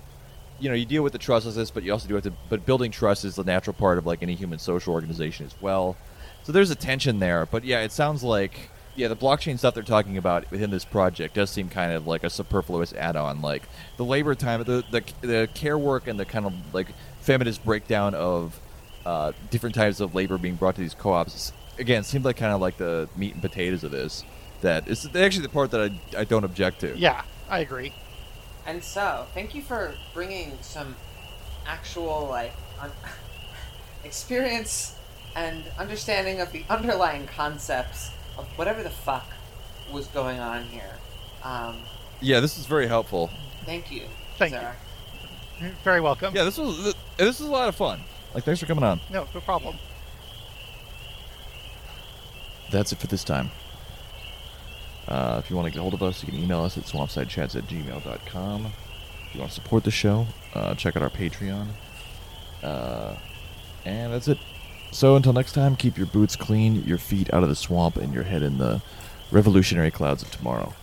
you know, you deal with the trustlessness, but you also do have to. But building trust is the natural part of like any human social organization as well. So there's a tension there, but yeah, it sounds like yeah, the blockchain stuff they're talking about within this project does seem kind of like a superfluous add-on. Like the labor time, the the, the care work, and the kind of like feminist breakdown of uh, different types of labor being brought to these co-ops. Again, seems like kind of like the meat and potatoes of this. That is actually the part that I, I don't object to. Yeah, I agree. And so, thank you for bringing some actual like un- experience and understanding of the underlying concepts of whatever the fuck was going on here. Um, Yeah, this is very helpful. thank you. Thank you. Sarah. Very welcome. Yeah, this was this was a lot of fun. Like, thanks for coming on. No, no problem. That's it for this time. Uh, if you want to get a hold of us, you can email us at swampsidechats at gmail.com. If you want to support the show, uh, check out our Patreon. Uh, and that's it. So until next time, keep your boots clean, your feet out of the swamp, and your head in the revolutionary clouds of tomorrow.